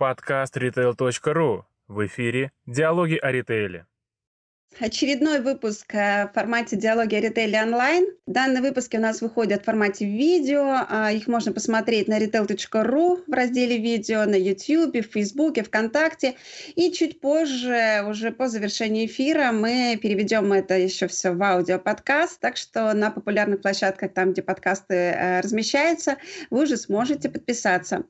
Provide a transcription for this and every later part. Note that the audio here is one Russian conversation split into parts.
Подкаст retail.ru. В эфире «Диалоги о ритейле». Очередной выпуск э, в формате «Диалоги о ритейле онлайн». Данные выпуски у нас выходят в формате видео. А, их можно посмотреть на retail.ru в разделе видео, на YouTube, в Facebook, ВКонтакте. И чуть позже, уже по завершении эфира, мы переведем это еще все в аудиоподкаст. Так что на популярных площадках, там, где подкасты э, размещаются, вы уже сможете подписаться.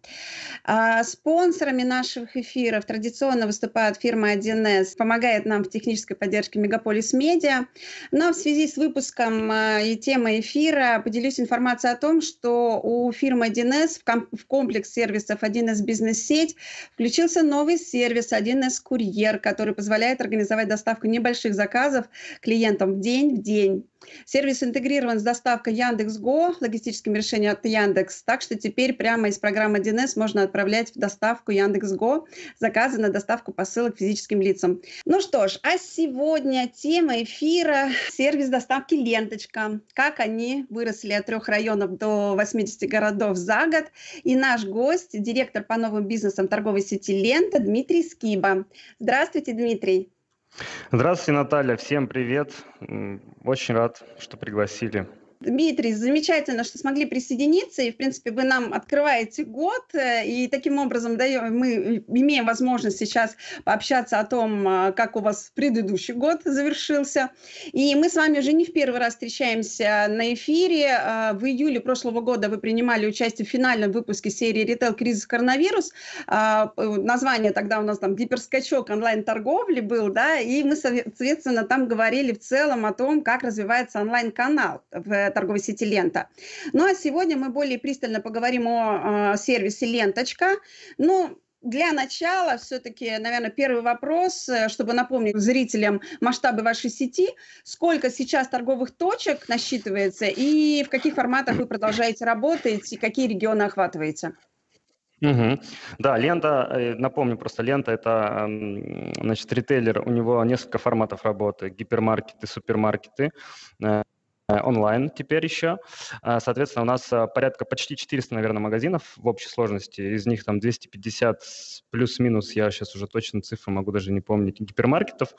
А, спонсорами наших эфиров традиционно выступает фирма 1С, помогает нам в технической поддержке поддержки Мегаполис Медиа. Но в связи с выпуском э, и темой эфира поделюсь информацией о том, что у фирмы 1С в комплекс сервисов 1С бизнес-сеть включился новый сервис 1С курьер, который позволяет организовать доставку небольших заказов клиентам в день в день. Сервис интегрирован с доставкой Яндекс.Го, логистическим решением от Яндекс, так что теперь прямо из программы 1С можно отправлять в доставку Яндекс.Го заказы на доставку посылок физическим лицам. Ну что ж, а сегодня тема эфира – сервис доставки «Ленточка». Как они выросли от трех районов до 80 городов за год. И наш гость – директор по новым бизнесам торговой сети «Лента» Дмитрий Скиба. Здравствуйте, Дмитрий. Здравствуйте, Наталья. Всем привет. Очень рад, что пригласили. Дмитрий, замечательно, что смогли присоединиться, и, в принципе, вы нам открываете год, э, и таким образом даем, мы имеем возможность сейчас пообщаться о том, а, как у вас предыдущий год завершился. И мы с вами уже не в первый раз встречаемся на эфире. В июле прошлого года вы принимали участие в финальном выпуске серии «Ритейл. Кризис. Коронавирус». Название тогда у нас там «Гиперскачок онлайн-торговли» был, да, и мы, соответственно, там говорили в целом о том, как развивается онлайн-канал в торговой сети «Лента». Ну а сегодня мы более пристально поговорим о, о сервисе «Ленточка». Ну, для начала все-таки, наверное, первый вопрос, э, чтобы напомнить зрителям масштабы вашей сети. Сколько сейчас торговых точек насчитывается и в каких форматах вы продолжаете работать и какие регионы охватываете? Угу. Да, лента, э, напомню просто, лента это, значит, ритейлер, у него несколько форматов работы, гипермаркеты, супермаркеты, э, Э, онлайн теперь еще. А, соответственно, у нас э, порядка почти 400, наверное, магазинов в общей сложности. Из них там 250 плюс-минус, я сейчас уже точно цифры могу даже не помнить, гипермаркетов.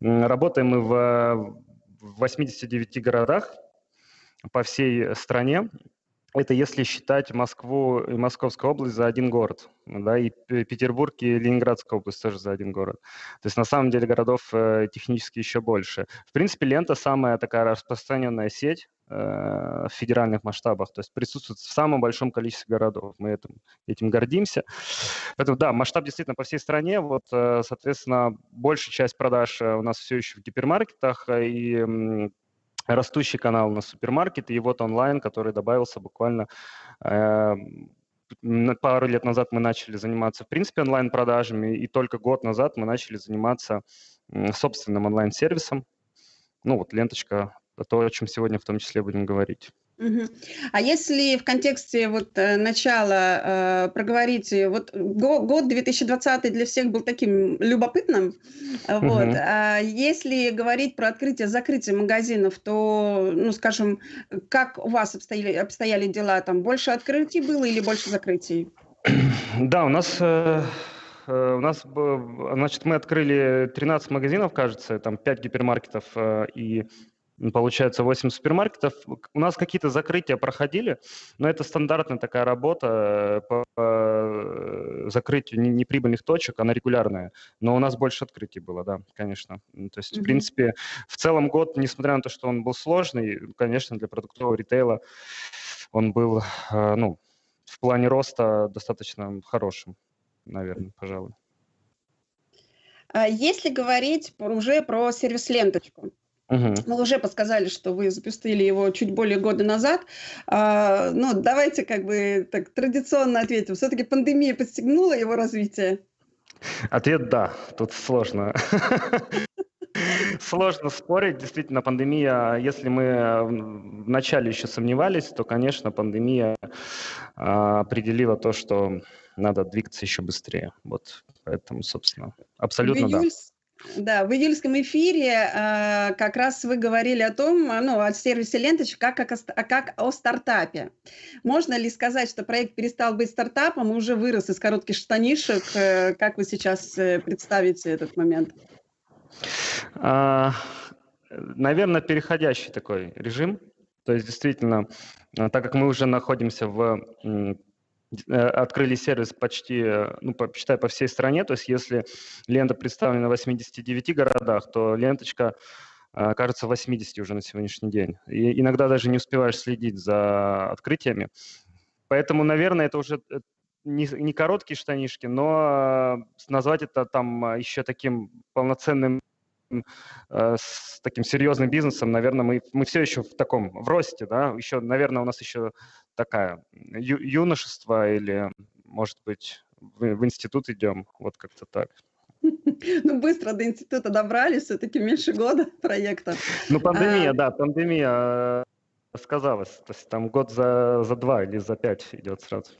Работаем мы в 89 городах по всей стране. Это если считать Москву и Московскую область за один город, да, и Петербург и Ленинградская область тоже за один город. То есть на самом деле городов э, технически еще больше. В принципе, лента самая такая распространенная сеть э, в федеральных масштабах, то есть присутствует в самом большом количестве городов. Мы этим, этим гордимся. Поэтому да, масштаб действительно по всей стране. Вот, э, соответственно, большая часть продаж э, у нас все еще в гипермаркетах и растущий канал на супермаркет, и вот онлайн, который добавился буквально э, пару лет назад мы начали заниматься, в принципе, онлайн-продажами, и только год назад мы начали заниматься собственным онлайн-сервисом. Ну вот ленточка, то, о чем сегодня в том числе будем говорить. А если в контексте вот э, начала э, проговорить, вот год 2020 для всех был таким любопытным, угу. вот, а если говорить про открытие-закрытие магазинов, то, ну, скажем, как у вас обстояли, обстояли дела, там больше открытий было или больше закрытий? Да, у нас... Э, э у нас, значит, мы открыли 13 магазинов, кажется, там 5 гипермаркетов э, и получается 8 супермаркетов. У нас какие-то закрытия проходили, но это стандартная такая работа э, по э, закрытию неприбыльных точек, она регулярная. Но у нас больше открытий было, да, конечно. То есть, mm-hmm. в принципе, в целом год, несмотря на то, что он был сложный, конечно, для продуктового ритейла он был, э, ну, в плане роста достаточно хорошим, наверное, пожалуй. А если говорить уже про сервис-ленточку, Угу. Мы уже подсказали, что вы запустили его чуть более года назад. А, ну, давайте как бы так традиционно ответим. Все-таки пандемия подстегнула его развитие? Ответ да. Тут сложно. Сложно спорить. Действительно, пандемия, если мы вначале еще сомневались, то, конечно, пандемия а, определила то, что надо двигаться еще быстрее. Вот поэтому, собственно, абсолютно в июль, да. Да, в июльском эфире э, как раз вы говорили о том, ну, о сервисе ленточек, как, как, о, как о стартапе. Можно ли сказать, что проект перестал быть стартапом и уже вырос из коротких штанишек? Э, как вы сейчас э, представите этот момент? А, наверное, переходящий такой режим. То есть, действительно, так как мы уже находимся в открыли сервис почти, э, ну, считай, по всей стране. То есть если лента представлена в 89 городах, то ленточка э, кажется, 80 уже на сегодняшний день. И иногда даже не успеваешь следить за открытиями. Поэтому, наверное, это уже не, не короткие штанишки, но назвать это там еще таким полноценным с таким серьезным бизнесом, наверное, мы, мы все еще в таком, в росте, да, еще, наверное, у нас еще такая ю, юношество или, может быть, в, в институт идем, вот как-то так. Ну, быстро до института добрались, все-таки меньше года проекта. Ну, пандемия, а... да, пандемия э, сказалась. То есть там год за, за два или за пять идет сразу.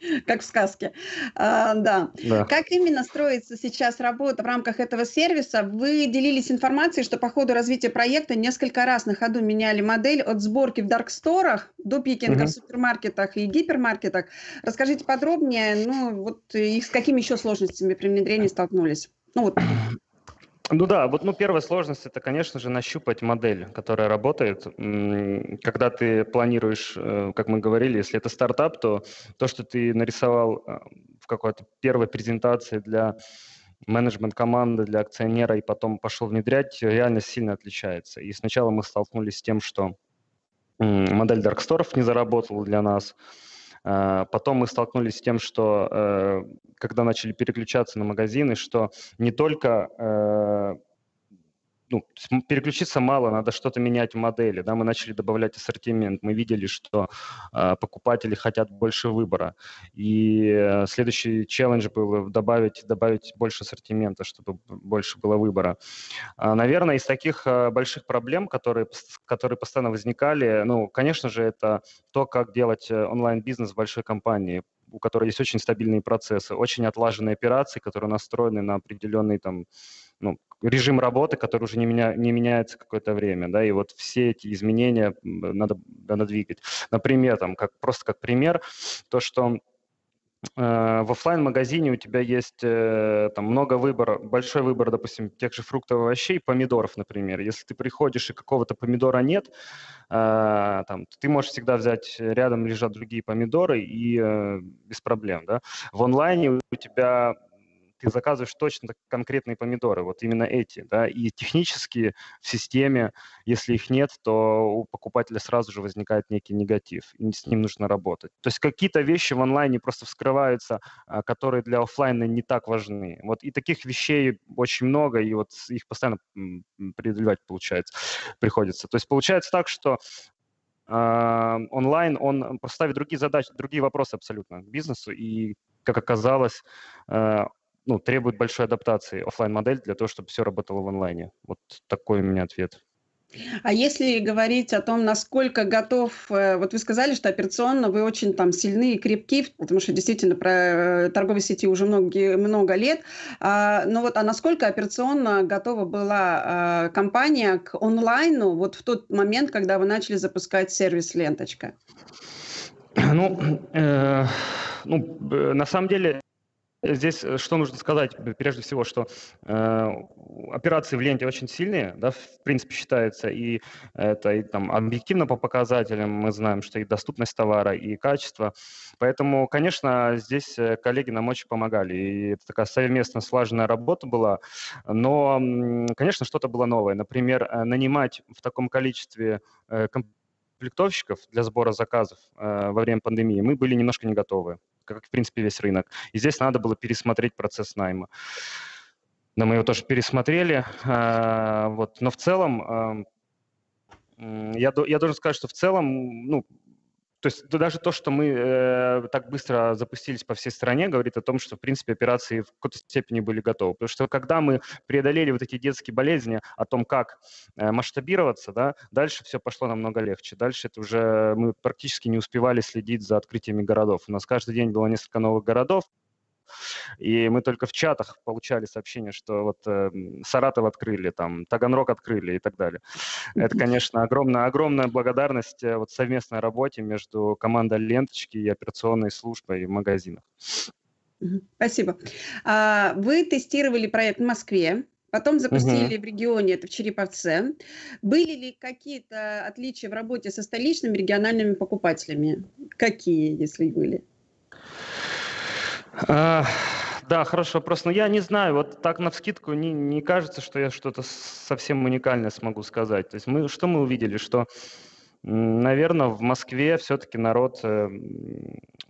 Как в сказке. А, да. да. Как именно строится сейчас работа в рамках этого сервиса? Вы делились информацией, что по ходу развития проекта несколько раз на ходу меняли модель от сборки в дарксторах до пикинга угу. в супермаркетах и гипермаркетах. Расскажите подробнее, ну вот и с какими еще сложностями при внедрении столкнулись? Ну вот ну да, вот ну, первая сложность это, конечно же, нащупать модель, которая работает. Когда ты планируешь, э, как мы говорили, если это стартап, то то, что ты нарисовал э, в какой-то первой презентации для менеджмент команды, для акционера и потом пошел внедрять, реально сильно отличается. И сначала мы столкнулись с тем, что модель Дарксторов не заработала для нас, потом мы столкнулись с тем, что э, когда начали переключаться на магазины, что не только э, ну, переключиться мало, надо что-то менять в модели. Да? Мы начали добавлять ассортимент, мы видели, что э, покупатели хотят больше выбора. И э, следующий челлендж был добавить, добавить больше ассортимента, чтобы больше было выбора. А, наверное, из таких э, больших проблем, которые, которые постоянно возникали, ну, конечно же, это то, как делать э, онлайн-бизнес в большой компании у которой есть очень стабильные процессы, очень отлаженные операции, которые настроены на определенный там ну, режим работы, который уже не, меня, не меняется какое-то время, да, и вот все эти изменения надо, надо двигать. Например, там, как, просто как пример, то, что э, в офлайн магазине у тебя есть э, там много выбора, большой выбор, допустим, тех же фруктов и овощей, помидоров, например. Если ты приходишь и какого-то помидора нет, э, там, ты можешь всегда взять, рядом лежат другие помидоры и э, без проблем, да. В онлайне у тебя ты заказываешь точно конкретные помидоры, вот именно эти, да, и технически в системе, если их нет, то у покупателя сразу же возникает некий негатив, и с ним нужно работать. То есть какие-то вещи в онлайне просто вскрываются, а, которые для офлайна не так важны. Вот и таких вещей очень много, и вот их постоянно преодолевать получается, приходится. То есть получается так, что Uh, онлайн, он поставит другие задачи, другие вопросы абсолютно к бизнесу, и, как оказалось, uh, ну, требует большой адаптации офлайн модель для того, чтобы все работало в онлайне. Вот такой у меня ответ. А если говорить о том, насколько готов, э, вот вы сказали, что операционно вы очень там сильны и крепки, потому что действительно про э, торговой сети уже много, много лет, а, но вот а насколько операционно готова была а, компания к онлайну вот в тот момент, когда вы начали запускать сервис «Ленточка»? Ну, э, ну, на самом деле Здесь э, что нужно сказать? Прежде всего, что э, операции в ленте очень сильные, да, в принципе, считается, и это и, там, объективно по показателям мы знаем, что и доступность товара, и качество. Поэтому, конечно, здесь э, коллеги нам очень помогали, и это такая совместно слаженная работа была, но, конечно, что-то было новое. Например, э, нанимать в таком количестве комплектовщиков для сбора заказов э, во время пандемии мы были немножко не готовы как, в принципе, весь рынок. И здесь надо было пересмотреть процесс найма. Да, мы его тоже пересмотрели. А, вот. Но в целом, я, я должен сказать, что в целом, ну, то есть даже то, что мы э, так быстро запустились по всей стране, говорит о том, что, в принципе, операции в какой-то степени были готовы. Потому что когда мы преодолели вот эти детские болезни о том, как э, масштабироваться, да, дальше все пошло намного легче. Дальше это уже мы практически не успевали следить за открытиями городов. У нас каждый день было несколько новых городов, И мы только в чатах получали сообщения, что вот э, Саратов открыли, там, Таганрог открыли и так далее. Это, конечно, огромная, огромная благодарность э, вот совместной работе между командой ленточки и операционной службой в магазинах. Спасибо. А, вы тестировали проект в Москве, потом запустили угу. в регионе, это в Череповце. Были ли какие-то отличия в работе со столичными региональными покупателями? Какие, если были? А, да, хороший вопрос. Но я не знаю, вот так на вскидку не, не кажется, что я что-то совсем уникальное смогу сказать. То есть мы, что мы увидели? Что, наверное, в Москве все-таки народ, э,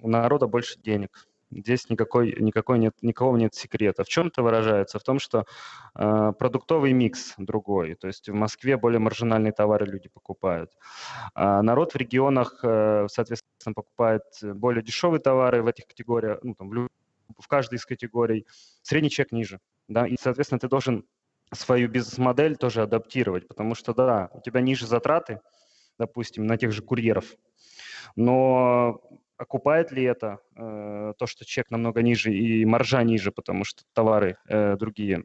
у народа больше денег Здесь никакой, никакой нет, никого нет секрета. В чем это выражается? В том, что э, продуктовый микс другой. То есть в Москве более маржинальные товары люди покупают. А народ в регионах, э, соответственно, покупает более дешевые товары в этих категориях, ну, там, в, в каждой из категорий. Средний чек ниже. Да? И, соответственно, ты должен свою бизнес-модель тоже адаптировать, потому что, да, у тебя ниже затраты, допустим, на тех же курьеров, но окупает ли это э, то, что чек намного ниже и маржа ниже, потому что товары э, другие?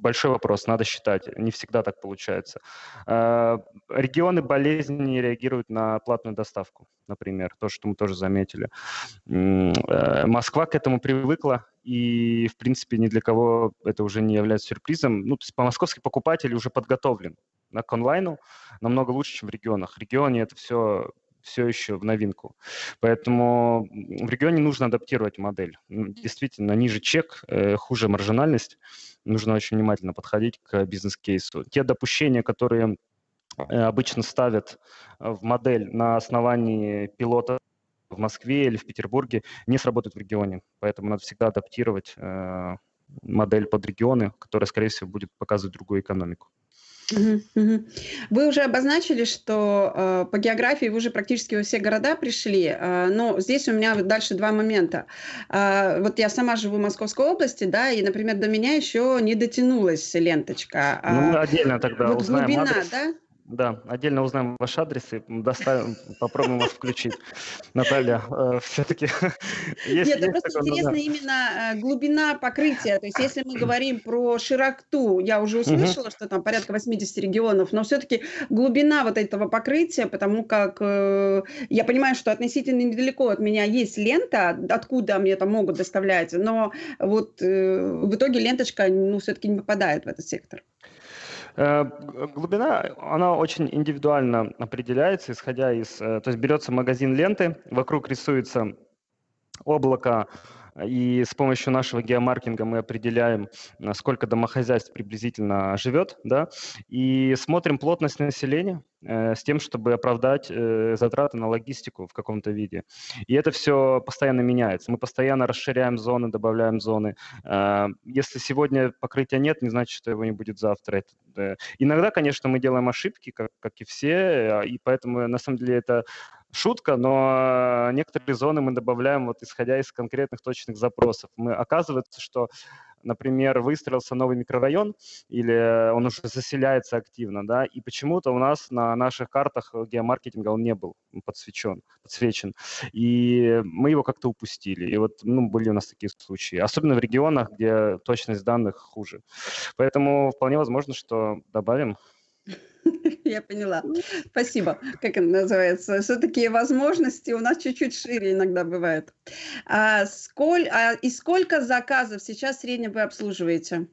Большой вопрос, надо считать. Не всегда так получается. Э, регионы болезненнее реагируют на платную доставку, например, то, что мы тоже заметили. Э, Москва к этому привыкла, и, в принципе, ни для кого это уже не является сюрпризом. Ну, по московский покупатель уже подготовлен на к онлайну намного лучше, чем в регионах. В регионе это все все еще в новинку. Поэтому в регионе нужно адаптировать модель. Действительно, ниже чек, э, хуже маржинальность. Нужно очень внимательно подходить к бизнес-кейсу. Те допущения, которые э, обычно ставят э, в модель на основании пилота в Москве или в Петербурге, не сработают в регионе. Поэтому надо всегда адаптировать модель под регионы, которая, скорее всего, будет показывать другую экономику. Вы уже обозначили, что э, по географии вы уже практически во все города пришли, э, но здесь у меня дальше два момента. Э, вот я сама живу в Московской области, да, и, например, до меня еще не дотянулась ленточка. Ну, отдельно тогда вот узнаем глубина, адрес. да? Да, отдельно узнаем ваш адрес и доставим, попробуем вас включить. Наталья, э, все-таки есть... Нет, есть просто такое, интересно именно э, глубина покрытия. То есть если мы говорим про широту, я уже услышала, что там порядка 80 регионов, но все-таки глубина вот этого покрытия, потому как э, я понимаю, что относительно недалеко от меня есть лента, откуда мне там могут доставлять, но вот в итоге ленточка, ну, все-таки не попадает в этот сектор. Э, глубина, она очень индивидуально определяется, исходя из... Э, то есть берется магазин ленты, вокруг рисуется облако и с помощью нашего геомаркинга мы определяем, сколько домохозяйств приблизительно живет, да, и смотрим плотность населения. э, с тем, чтобы оправдать э, затраты на логистику в каком-то виде. И это все постоянно меняется. Мы постоянно расширяем зоны, добавляем зоны. Э, если сегодня покрытия нет, не значит, что его не будет завтра. Иногда, конечно, мы делаем ошибки, как, как и все, и поэтому, на самом деле, это шутка, но некоторые зоны мы добавляем вот исходя из конкретных точных запросов. Мы оказывается, что например, выстроился новый микрорайон или он уже заселяется активно, да, и почему-то у нас на наших картах геомаркетинга он не был подсвечен, подсвечен, и мы его как-то упустили. И вот, ну, были у нас такие случаи, особенно в регионах, где точность данных хуже. Поэтому вполне возможно, что добавим Я поняла. Спасибо. Как это называется? Все-таки возможности у нас чуть-чуть шире иногда бывают. А, сколь, а, и сколько заказов сейчас в среднем вы обслуживаете?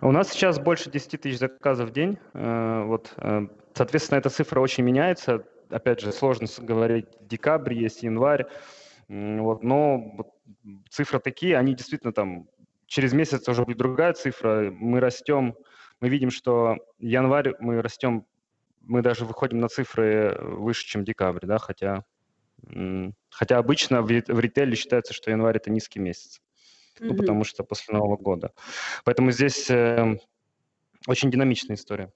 У нас сейчас больше 10 тысяч заказов в день. Э, вот, э, соответственно, эта цифра очень меняется. Опять же, сложно говорить, декабрь есть, январь. Вот, но цифры такие, они действительно там через месяц уже будет другая цифра. Мы растем мы видим, что январь мы растем, мы даже выходим на цифры выше, чем декабрь, да, хотя, хотя обычно в, в ритейле считается, что январь это низкий месяц, mm-hmm. ну, потому что после Нового года. Поэтому здесь э, очень динамичная история.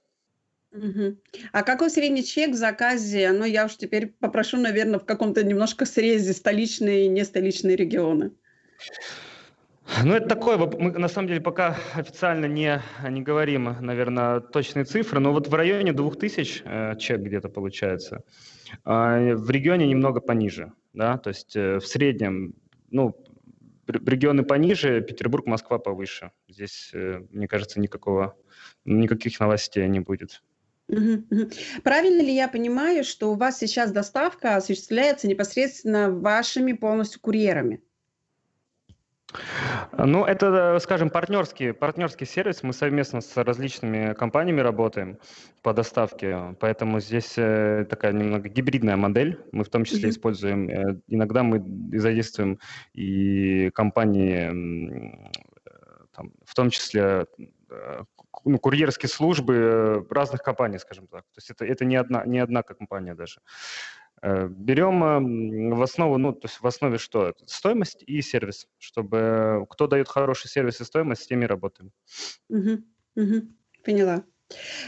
Угу. А какой средний чек в заказе? Ну, я уж теперь попрошу, наверное, в каком-то немножко срезе столичные и не столичные регионы. Ну, это такое, мы на самом деле пока официально не, не говорим, наверное, точные цифры, но вот в районе 2000 э, чек где-то получается. Э, в регионе немного пониже, да, то есть э, в среднем, ну, регионы пониже, Петербург, Москва повыше. Здесь, э, мне кажется, никакого, никаких новостей не будет. Правильно ли я понимаю, что у вас сейчас доставка осуществляется непосредственно вашими полностью курьерами? Ну, это, скажем, партнерский, партнерский сервис. Мы совместно с различными компаниями работаем по доставке, поэтому здесь э, такая немного гибридная модель. Мы в том числе mm-hmm. используем, э, иногда мы задействуем и компании, э, там, в том числе ну, курьерские службы разных компаний, скажем так. То есть это, это не, одна, не одна компания даже. Э, берем в основу, ну, то есть в основе что? Стоимость и сервис, чтобы кто дает хороший сервис и стоимость, с теми работаем. Угу, угу, поняла.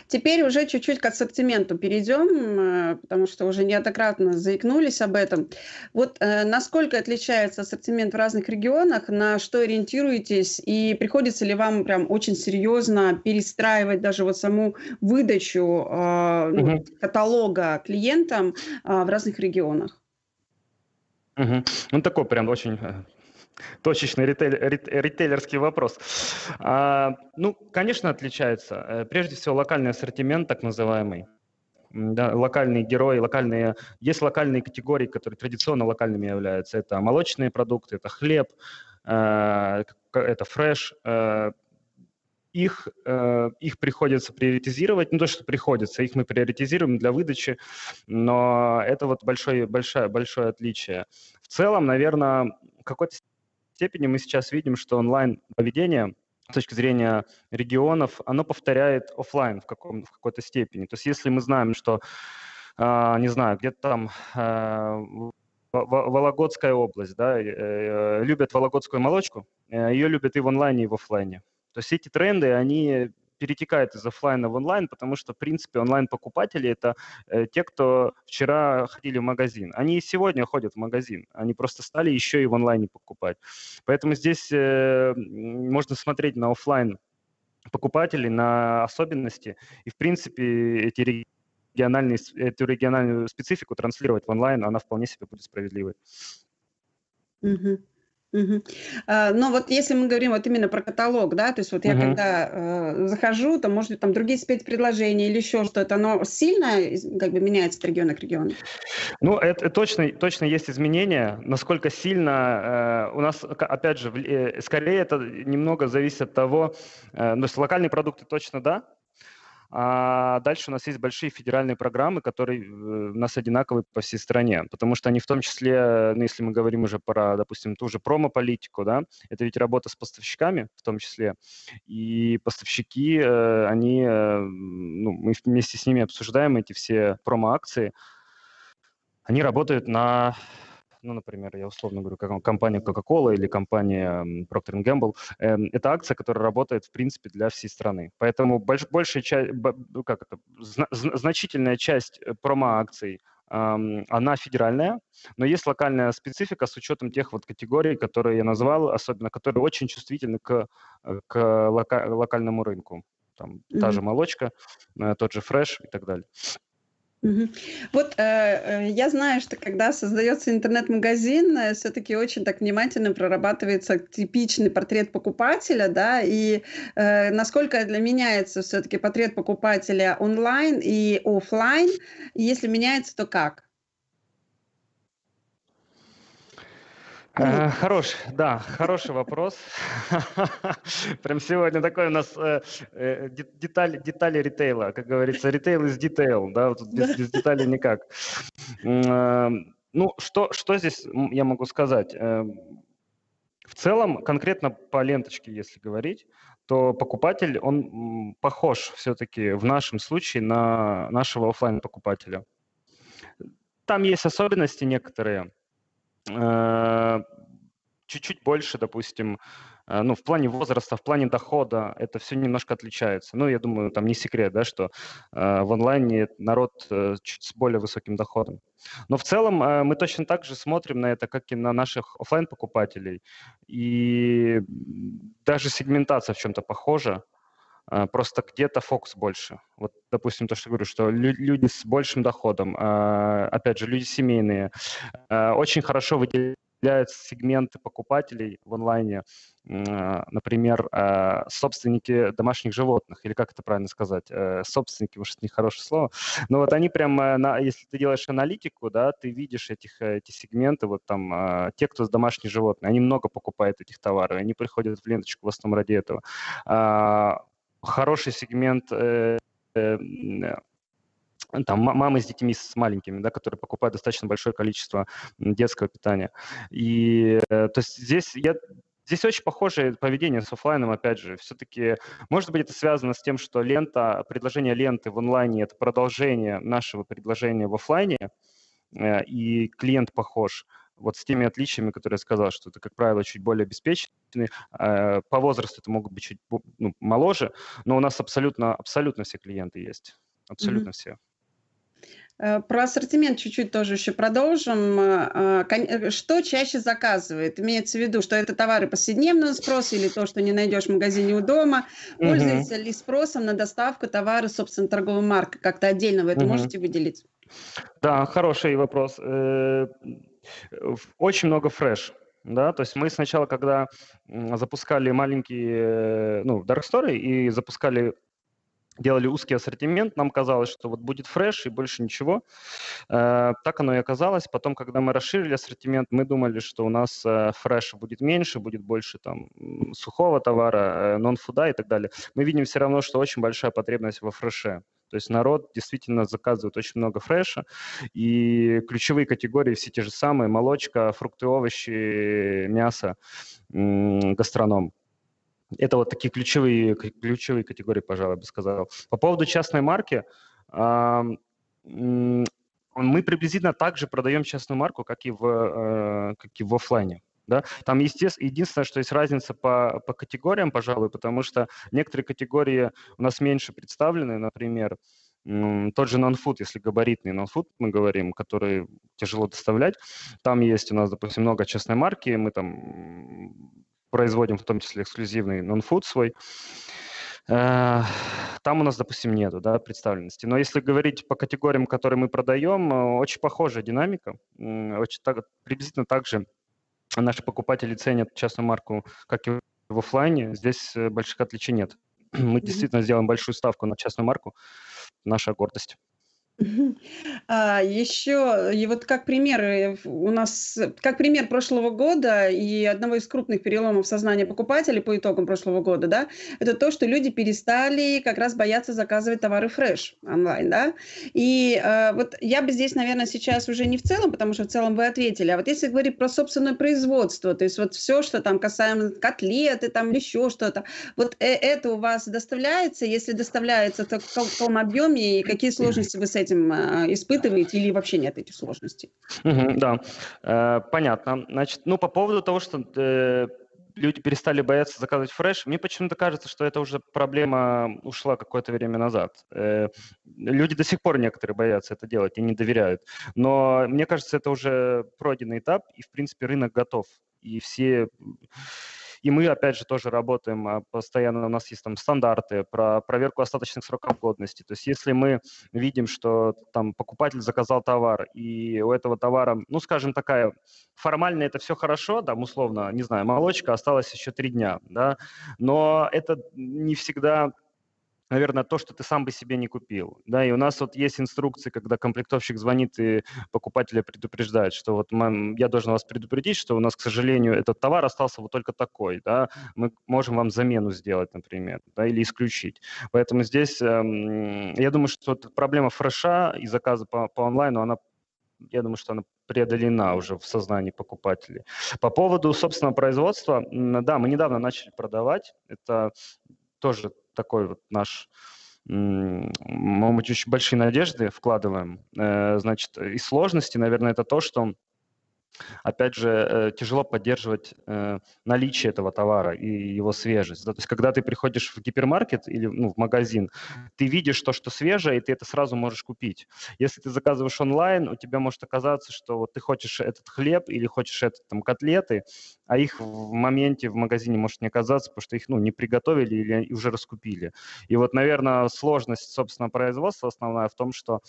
Теперь уже чуть-чуть к ассортименту перейдем, э, потому что уже неоднократно заикнулись об этом. Вот э, насколько отличается ассортимент в разных регионах, на что ориентируетесь, и приходится ли вам прям очень серьезно перестраивать даже вот саму выдачу ну, каталога клиентам в разных регионах? Угу. Ну, такой прям очень точечный ритейль, ритейлерский вопрос. А, ну, конечно, отличается. Э, прежде всего, локальный ассортимент, так называемый. Да, локальные герои, локальные... Есть локальные категории, которые традиционно локальными являются. Это молочные продукты, это хлеб, э, это фреш. Э, их, их приходится приоритизировать, не то, что приходится, их мы приоритизируем для выдачи, но это вот большое, большое, большое отличие. В целом, наверное, какой-то степени мы сейчас видим, что онлайн-поведение с точки зрения регионов, оно повторяет офлайн в, каком, в какой-то степени. То есть если мы знаем, что, э, не знаю, где-то там э, Вологодская область, да, э, любят вологодскую молочку, э, ее любят и в онлайне, и в офлайне. То есть эти тренды, они перетекает из офлайна в онлайн, потому что, в принципе, онлайн-покупатели – это э, те, кто вчера ходили в магазин. Они и сегодня ходят в магазин, они просто стали еще и в онлайне покупать. Поэтому здесь э, можно смотреть на офлайн покупателей, на особенности, и, в принципе, эти региональные, эту региональную специфику транслировать в онлайн, она вполне себе будет справедливой. Mm-hmm. А, но вот если мы говорим вот именно про каталог, да, то есть вот я Мгм. когда э, захожу, там, может быть, там другие спецпредложения или еще что-то, оно сильно как бы меняется от региона к региону? Ну, это точно, точно есть изменения. Насколько сильно э, у нас, опять же, э, скорее это немного зависит от того, э, ну, то есть локальные продукты точно да, а дальше у нас есть большие федеральные программы, которые э, у нас одинаковые по всей стране, потому что они в том числе, ну, если мы говорим уже про, допустим, ту же промо-политику, да, это ведь работа с поставщиками в том числе, и поставщики, э, они, э, ну, мы вместе с ними обсуждаем эти все промо-акции, они работают на ну, например, я условно говорю, как компания Coca-Cola или компания Procter Gamble, э, это акция, которая работает, в принципе, для всей страны. Поэтому больш, большая часть, ну, как это, зна, значительная часть э, промо-акций она федеральная, но есть локальная специфика с учетом тех вот категорий, которые я назвал, особенно которые очень чувствительны к, к лока, локальному рынку. Там mm-hmm. та же молочка, э, тот же фреш и так далее. Вот э, э, я знаю, что когда создается интернет-магазин, э, все-таки очень так внимательно прорабатывается типичный портрет покупателя, да, и э, насколько для меняется все-таки портрет покупателя онлайн и офлайн, и если меняется, то как? Хорош, да, хороший вопрос. Прям сегодня такой у нас э, э, детали, детали ритейла, как говорится, ритейл из detail, да, вот без, без деталей никак. Ну, что, что здесь я могу сказать? В целом, конкретно по ленточке, если говорить, то покупатель, он похож все-таки в нашем случае на нашего офлайн покупателя. Там есть особенности некоторые, Э, чуть-чуть больше, допустим, э, ну, в плане возраста, в плане дохода, это все немножко отличается. Ну, я думаю, там не секрет, да, что э, в онлайне народ э, чуть с более высоким доходом. Но в целом э, мы точно так же смотрим на это, как и на наших офлайн покупателей И даже сегментация в чем-то похожа. А, просто где-то фокус больше. Вот, допустим, то, что говорю, что люди с большим доходом, а, опять же, люди семейные, а, очень хорошо выделяют сегменты покупателей в онлайне, например, собственники домашних животных, или как это правильно сказать, э, собственники, может, не хорошее слово, но вот они прям, э, если ты делаешь аналитику, да, ты видишь этих, э, эти сегменты, вот там, те, кто с домашние животные, они много покупают этих товаров, они приходят в ленточку в основном ради этого. Хороший сегмент там мамы с детьми с маленькими, да, которые покупают достаточно большое количество детского питания. И то есть здесь я Здесь очень похожее поведение с офлайном, опять же. Все-таки, может быть, это связано с тем, что лента, предложение ленты в онлайне – это продолжение нашего предложения в офлайне, э, и клиент похож вот с теми отличиями, которые я сказал, что это, как правило, чуть более обеспеченные. Э, по возрасту это могут быть чуть ну, моложе, но у нас абсолютно, абсолютно все клиенты есть. Абсолютно mm-hmm. все. Э, про ассортимент чуть-чуть тоже еще продолжим. Э, что чаще заказывает? Имеется в виду, что это товары повседневного спроса или то, что не найдешь в магазине у дома? Угу. Пользуется ли спросом на доставку товара, собственно, торговой марки? Как-то отдельно вы это угу. можете выделить? Да, хороший вопрос. Очень много фреш. Да, то есть мы сначала, когда запускали маленькие, ну, дарксторы и запускали делали узкий ассортимент, нам казалось, что вот будет фреш и больше ничего. Э, так оно и оказалось. Потом, когда мы расширили ассортимент, мы думали, что у нас э, фреша будет меньше, будет больше там сухого товара, э, нон-фуда и так далее. Мы видим все равно, что очень большая потребность во фреше. То есть народ действительно заказывает очень много фреша, и ключевые категории все те же самые, молочка, фрукты, овощи, мясо, гастроном. Это вот такие ключевые, ключевые категории, пожалуй, бы сказал. По поводу частной марки, мы приблизительно так же продаем частную марку, как и в, э, как и в офлайне. Да? Там, естественно, единственное, что есть разница по, по категориям, пожалуй, потому что некоторые категории у нас меньше представлены, например, тот же нон-фуд, если габаритный нон-фуд мы говорим, который тяжело доставлять, там есть у нас, допустим, много частной марки, мы там производим в том числе эксклюзивный нон-фуд свой, э, там у нас, допустим, нету да, представленности. Но если говорить по категориям, которые мы продаем, э, очень похожая динамика. Очень так, приблизительно так же наши покупатели ценят частную марку, как и в офлайне. Здесь э, больших отличий нет. Мы действительно сделаем большую ставку на частную марку. Наша гордость. А, еще, и вот как пример, у нас, как пример прошлого года и одного из крупных переломов сознания покупателей по итогам прошлого года, да, это то, что люди перестали как раз бояться заказывать товары фреш онлайн, да. И э, вот я бы здесь, наверное, сейчас уже не в целом, потому что в целом вы ответили, а вот если говорить про собственное производство, то есть вот все, что там касаемо котлеты, там еще что-то, вот э это у вас доставляется, если доставляется, то в каком объеме и какие сложности вы с этим этим э, испытываете или вообще нет этих сложностей? Угу, да, э, понятно. Значит, ну, по поводу того, что э, люди перестали бояться заказывать фреш, мне почему-то кажется, что это уже проблема ушла какое-то время назад. Люди до сих пор некоторые боятся это делать и не доверяют. Но мне кажется, это уже пройденный этап, и, в принципе, рынок готов. И все и мы, опять же, тоже работаем а, постоянно, у нас есть там стандарты про проверку остаточных сроков годности. То есть если мы видим, что там покупатель заказал товар, и у этого товара, ну, скажем, такая, формально это все хорошо, там, условно, не знаю, молочка осталась еще три дня, да, но это не всегда наверное, то, что ты сам бы себе не купил. Да, и у нас вот есть инструкции, когда комплектовщик звонит и покупателя предупреждает, что вот я должен вас предупредить, что у нас, к сожалению, этот товар остался вот только такой, да, мы можем вам замену сделать, например, да, или исключить. Поэтому здесь, эм, я думаю, что вот проблема фреша и заказа по, по онлайну, она, я думаю, что она преодолена уже в сознании покупателей. По поводу собственного производства, да, мы недавно начали продавать, это тоже такой вот наш мы очень большие надежды вкладываем. Э, значит, и сложности, наверное, это то, что опять же, э, тяжело поддерживать э, наличие этого товара и его свежесть. То есть, когда ты приходишь в гипермаркет или ну, в магазин, ты видишь то, что свежее, и ты это сразу можешь купить. Если ты заказываешь онлайн, у тебя может оказаться, что вот ты хочешь этот хлеб или хочешь этот, там, котлеты, а их в моменте в магазине может не оказаться, потому что их ну, не приготовили или уже раскупили. И вот, наверное, сложность, собственно, производства основная в том, что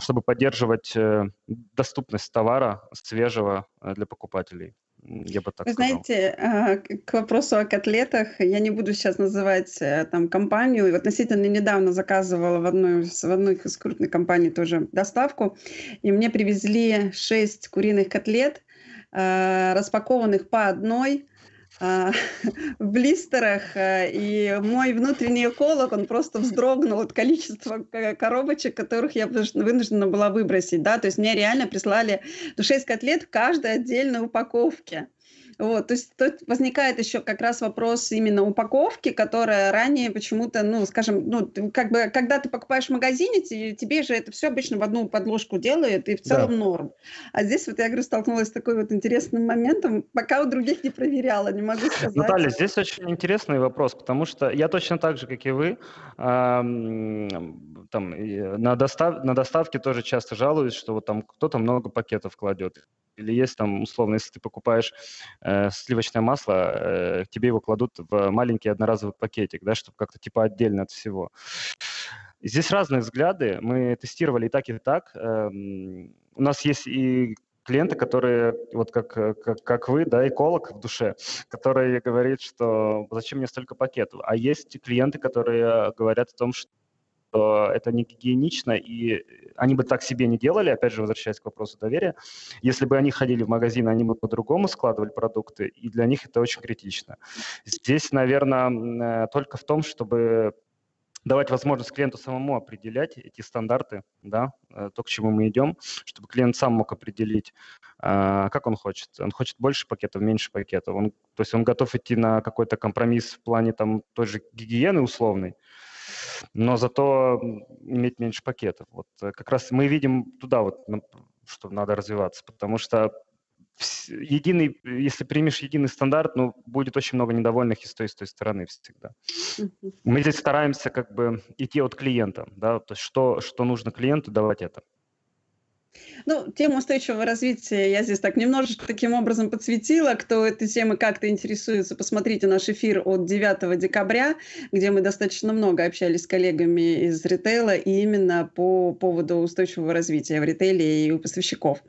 чтобы поддерживать э, доступность товара свежего э, для покупателей. Я бы так Вы сказал. знаете, а, к вопросу о котлетах, я не буду сейчас называть э, там компанию. Относительно недавно заказывала в одной, в одной из крупных компаний тоже доставку, и мне привезли 6 куриных котлет, распакованных по одной, а, в блистерах, э, и мой внутренний эколог, он просто вздрогнул от количества коробочек, которых я вынуждена была выбросить, да, то есть мне реально прислали ну, 6 котлет в каждой отдельной упаковке. Вот, то есть тут возникает еще как раз вопрос именно упаковки, которая ранее почему-то, ну, скажем, ну, как бы, когда ты покупаешь в магазине, тебе же это все обычно в одну подложку делают, и в целом да. норм. А здесь вот я, говорю, столкнулась с такой вот интересным моментом, пока у других не проверяла, не могу сказать. Наталья, здесь очень интересный вопрос, потому что я точно так же, как и вы, там, на, достав, на доставке тоже часто жалуюсь, что вот там кто-то много пакетов кладет или есть там, условно, если ты покупаешь э, сливочное масло, э, тебе его кладут в маленький одноразовый пакетик, да, чтобы как-то типа отдельно от всего. Здесь разные взгляды. Мы тестировали и так, и так. Э, у нас есть и клиенты, которые, вот как, как, как вы, да, эколог в душе, который говорит, что зачем мне столько пакетов. А есть клиенты, которые говорят о том, что что это не гигиенично, и они бы так себе не делали, опять же, возвращаясь к вопросу доверия. Если бы они ходили в магазин, они бы по-другому складывали продукты, и для них это очень критично. Здесь, наверное, э, только в том, чтобы давать возможность клиенту самому определять эти стандарты, да, э, то, к чему мы идем, чтобы клиент сам мог определить, э, как он хочет. Он хочет больше пакетов, меньше пакетов. Он, то есть он готов идти на какой-то компромисс в плане там той же гигиены условной, но зато иметь меньше пакетов. Вот э, как раз мы видим туда вот, что надо развиваться, потому что единый, если примешь единый стандарт, ну, будет очень много недовольных и с той, и с той стороны всегда. Мы здесь стараемся как бы идти от клиента, да, то есть что, что нужно клиенту, давать это. Ну, тему устойчивого развития я здесь так немножечко таким образом подсветила. Кто этой темой как-то интересуется, посмотрите наш эфир от 9 декабря, где мы достаточно много общались с коллегами из ритейла и именно по поводу устойчивого развития в ритейле и у поставщиков.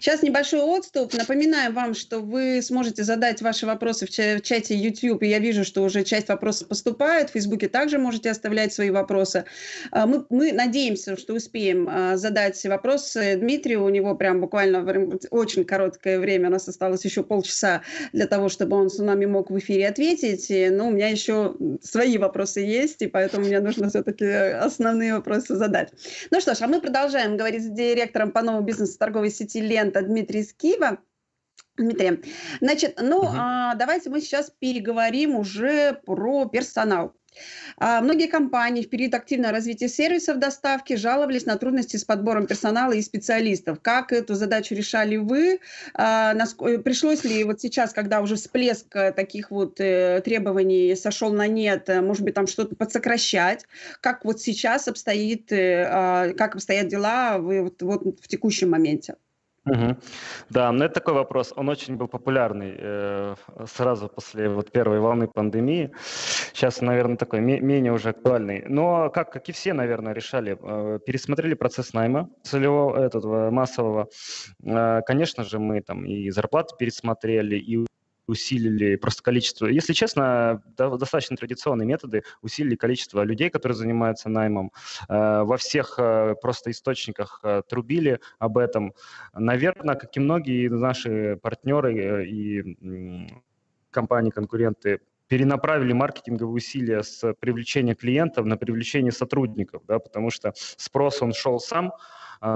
Сейчас небольшой отступ. Напоминаю вам, что вы сможете задать ваши вопросы в чате YouTube, и я вижу, что уже часть вопросов поступает. В Фейсбуке также можете оставлять свои вопросы. А, мы, мы надеемся, что успеем а, задать вопросы Дмитрию Дмитрию. У него прям буквально очень короткое время, у нас осталось еще полчаса для того, чтобы он с нами мог в эфире ответить. Но у меня еще свои вопросы есть, и поэтому мне нужно все-таки основные вопросы задать. Ну что ж, а мы продолжаем говорить с директором по новому бизнесу торговой сети «Лента» Дмитрий Скива. Дмитрий, значит, ну, угу. а, давайте мы сейчас переговорим уже про персонал. А, многие компании в период активного развития сервисов доставки жаловались на трудности с подбором персонала и специалистов. Как эту задачу решали вы? А, пришлось ли вот сейчас, когда уже всплеск э, таких вот э, требований сошел на нет, э, может быть, там что-то подсокращать? Как вот сейчас обстоит, а, как обстоят дела вот, вот в текущем моменте? Угу. Да, но это такой вопрос. Он очень был популярный э, сразу после вот первой волны пандемии. Сейчас, наверное, такой менее уже актуальный. Но как, как и все, наверное, решали, э, пересмотрели процесс найма целевого, этого массового. Э, конечно же, мы там и зарплаты пересмотрели, и усилили просто количество. Если честно, достаточно традиционные методы усилили количество людей, которые занимаются наймом. Э, во всех э, просто источниках э, трубили об этом. Наверное, как и многие наши партнеры и компании-конкуренты перенаправили маркетинговые усилия с привлечения клиентов на привлечение сотрудников, да, потому что спрос он шел сам,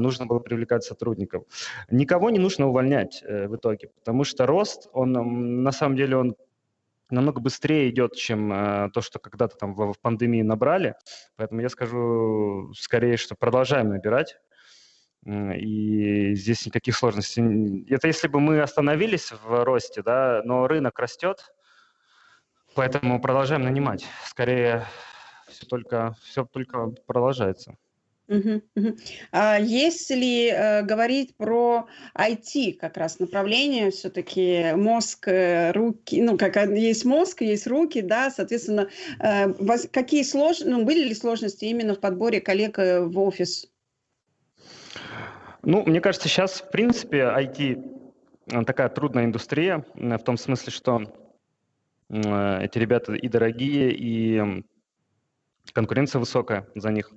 нужно было привлекать сотрудников. Никого не нужно увольнять э, в итоге, потому что рост, он на самом деле он намного быстрее идет, чем э, то, что когда-то там в, в пандемии набрали. Поэтому я скажу скорее, что продолжаем набирать. И здесь никаких сложностей. Это если бы мы остановились в росте, да, но рынок растет, поэтому продолжаем нанимать. Скорее, все только, все только продолжается. Мгм. А если э, говорить про IT как раз направление, все-таки мозг, э, руки, ну, как есть мозг, есть руки, да, соответственно, э, какие слож... ну, были ли сложности именно в подборе коллег в офис? Ну, мне кажется, сейчас, в принципе, IT такая трудная индустрия, в том смысле, что эти ребята и дорогие, и конкуренция высокая за них.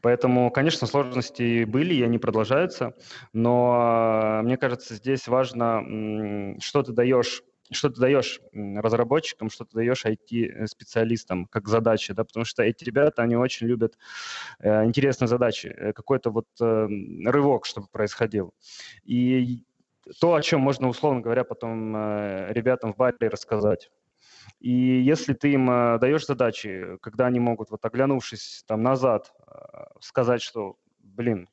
Поэтому, конечно, сложности были, и они продолжаются, но э, мне кажется, здесь важно, что ты даешь что ты даешь разработчикам, что ты даешь IT-специалистам как задачи, да, потому что эти ребята, они очень любят э, интересные задачи, э, какой-то вот э, рывок, чтобы происходил. И то, о чем можно, условно говоря, потом э, ребятам в баре рассказать. И если ты им э, даешь задачи, когда они могут, вот оглянувшись там назад, э, сказать, что, блин,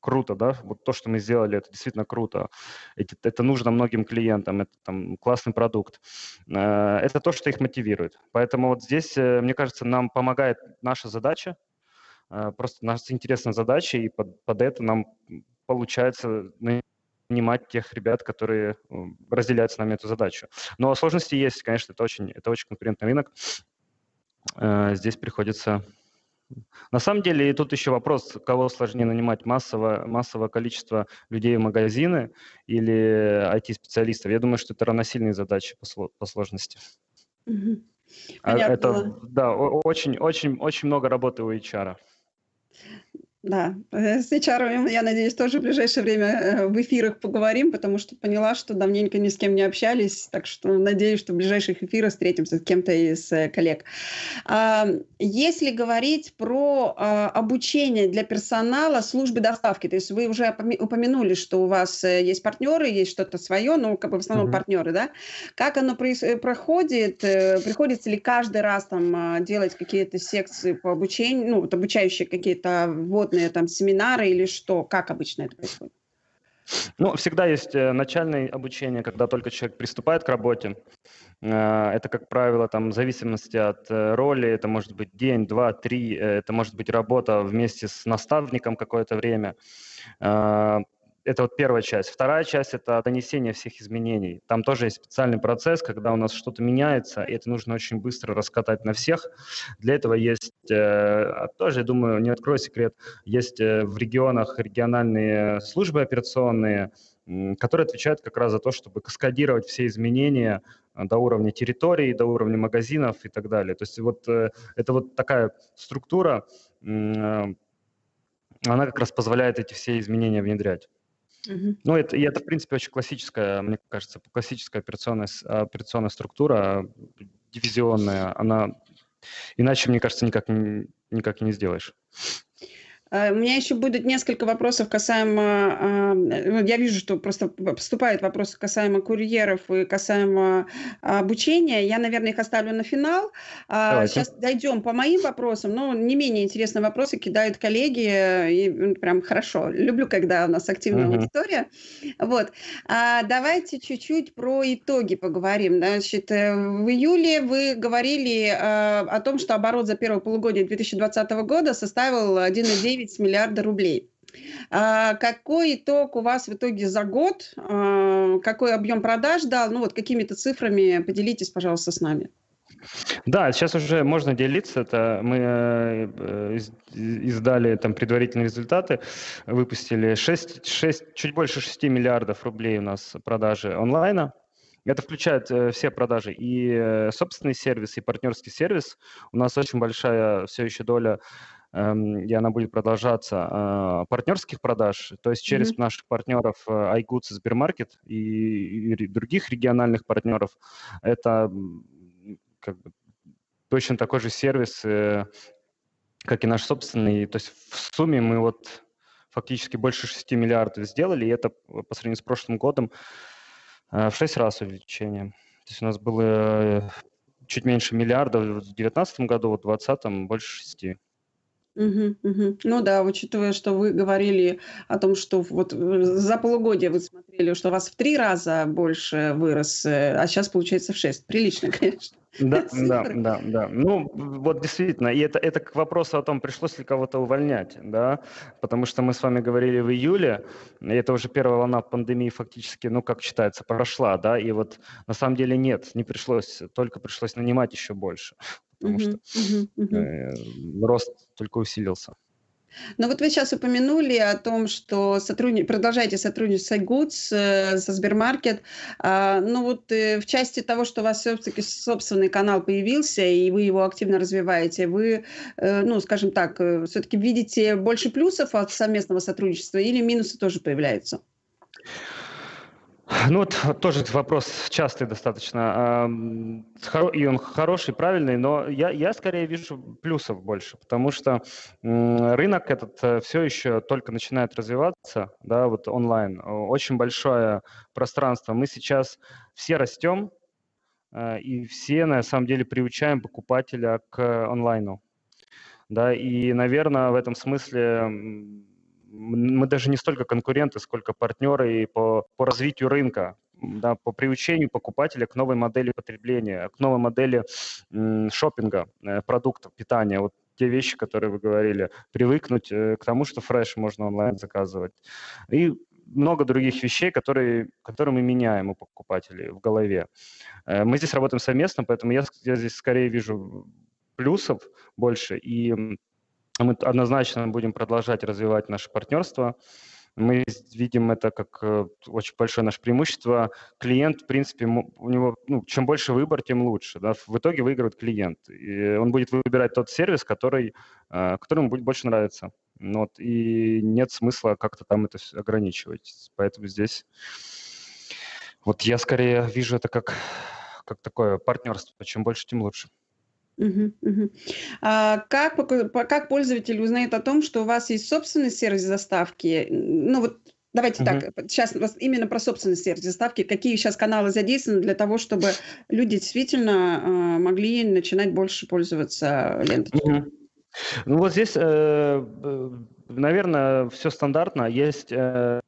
круто, да, вот то, что мы сделали, это действительно круто, Эти- это нужно многим клиентам, это там классный продукт, Э, это то, что их мотивирует. Поэтому вот здесь, мне кажется, нам помогает наша задача, просто наша интересная задача, и под, под это нам получается нанимать тех ребят, которые разделяют с нами эту задачу. Но сложности есть, конечно, это очень, это очень конкурентный рынок. Э, Здесь приходится на самом деле, и тут еще вопрос, кого сложнее нанимать, массовое, массовое количество людей в магазины или IT-специалистов. Я думаю, что это равносильные задачи по, по сложности. Понятно. Это, да, о- очень, очень, очень много работы у HR. Да, э, с HR, я надеюсь, тоже в ближайшее время э, в эфирах поговорим, потому что поняла, что давненько ни с кем не общались, так что надеюсь, что в ближайших эфирах встретимся с кем-то из э, коллег. А, Если говорить про а, обучение для персонала службы доставки, то есть вы уже упомянули, что у вас есть партнеры, есть что-то свое, ну, как бы в основном Мгм. партнеры, да? Как оно проходит? Приходится ли каждый раз там а, делать какие-то секции по обучению, ну, вот обучающие какие-то вводные там семинары или что? Как обычно это происходит? Ну, всегда есть э, начальное обучение, когда только человек приступает к работе. Э, Это, как правило, там, в зависимости от э, роли, это может быть день, два, три, это может быть работа вместе с наставником какое-то время. Это вот первая часть. Вторая часть – это донесение всех изменений. Там тоже есть специальный процесс, когда у нас что-то меняется, и это нужно очень быстро раскатать на всех. Для этого есть, э, тоже, я думаю, не открою секрет, есть э, в регионах региональные службы операционные, которые отвечают как раз за то, чтобы каскадировать все изменения э, до уровня территорий, до уровня магазинов и так далее. То есть вот это вот такая структура, она как раз позволяет эти все изменения внедрять. Мгм. Ну, это, и это, в принципе, очень классическая, мне кажется, классическая операционная, операционная структура, дивизионная. Она иначе, мне кажется, никак, никак не сделаешь. А, У меня еще будет несколько вопросов касаемо... а, ну, Я вижу, что просто поступают вопросы касаемо курьеров и касаемо а, обучения. Я, наверное, их оставлю на финал. А, Давайте. Сейчас дойдем по моим вопросам. Но не менее интересные вопросы кидают коллеги. И м, прям хорошо. Люблю, когда у нас активная Мгм. аудитория. Вот. А, Давайте чуть-чуть про итоги поговорим. Значит, э, в июле вы говорили о том, что оборот за первое полугодие 2020 года составил 1,9 миллиарда рублей. А, Какой итог у вас в итоге за год? А, Какой объем продаж дал? Ну вот какими-то цифрами поделитесь, пожалуйста, с нами. Да, сейчас уже можно делиться. Это мы э, из- издали там предварительные результаты, выпустили 6, 6, чуть больше 6 миллиардов рублей у нас продажи онлайна. Это включает э, все продажи и э, собственный сервис, и партнерский сервис. У нас очень большая все еще доля, и она будет продолжаться, э, партнерских продаж, то есть через Мгм. наших партнеров э, iGoods и Сбермаркет и, других региональных партнеров. Это как бы точно такой же сервис, э, как и наш собственный. То есть в сумме мы вот фактически больше 6 миллиардов сделали, и это по сравнению с прошлым годом в 6 раз увеличение. То есть у нас было чуть меньше миллиарда в 2019 году, в 2020 больше 6. Мгм, мгм. Ну да, учитывая, что вы говорили о том, что вот э, за полугодие вы смотрели, что у вас в три раза больше вырос, э, а сейчас получается в шесть. Прилично, конечно. Да, да, Цифры. да, да. Ну, вот действительно, и это, это к вопросу о том, пришлось ли кого-то увольнять, да, потому что мы с вами говорили в июле, и это уже первая волна пандемии фактически, ну, как считается, прошла, да, и вот на самом деле нет, не пришлось, только пришлось нанимать еще больше, потому что э, рост только усилился. Ну вот вы сейчас упомянули о том, что сотрудни продолжаете сотрудничать с iGoods, э, со Сбермаркет. А, ну вот, э, в части того, что у вас всё-таки собственный канал появился, и вы его активно развиваете, вы, э, ну, скажем так, э, всё-таки видите больше плюсов от совместного сотрудничества или минусы тоже появляются? Ну вот тоже этот вопрос частый достаточно, и он хороший, правильный, но я я скорее вижу плюсов больше, потому что, рынок этот, э, всё еще только начинает развиваться, да, вот онлайн. Очень большое пространство. Мы сейчас все растем, э, и все на самом деле приучаем покупателя к онлайну. Да, и, наверно, в этом смысле, мы даже не столько конкуренты, сколько партнеры и по по развитию рынка, да, по приучению покупателя к новой модели потребления, к новой модели, м, шопинга, э, продуктов питания. Вот те вещи, которые вы говорили, привыкнуть, э, к тому, что фреш можно онлайн заказывать. И много других вещей, которые которые мы меняем у покупателей в голове. Э, мы здесь работаем совместно, поэтому я я здесь скорее вижу плюсов больше, и, мы однозначно будем продолжать развивать наше партнерство. Мы видим это как, э, очень большое наше преимущество. Клиент, в принципе, у него, ну, чем больше выбор, тем лучше, да. В итоге выигрывает клиент, и он будет выбирать тот сервис, который, э, который ему будет больше нравиться. Ну вот, и нет смысла как-то там это ограничивать. Поэтому здесь вот я скорее вижу это как как такое партнерство. Чем больше, тем лучше. Мгм, мгм. А как как пользователь узнает о том, что у вас есть собственный сервис доставки? Н ну вот давайте Мгм. так, сейчас именно про собственный сервис доставки. Какие сейчас каналы задействованы для того, чтобы люди действительно, а, могли начинать больше пользоваться ленточкой? Мгм. Ну вот здесь, э, б наверно, всё стандартно. Есть, э,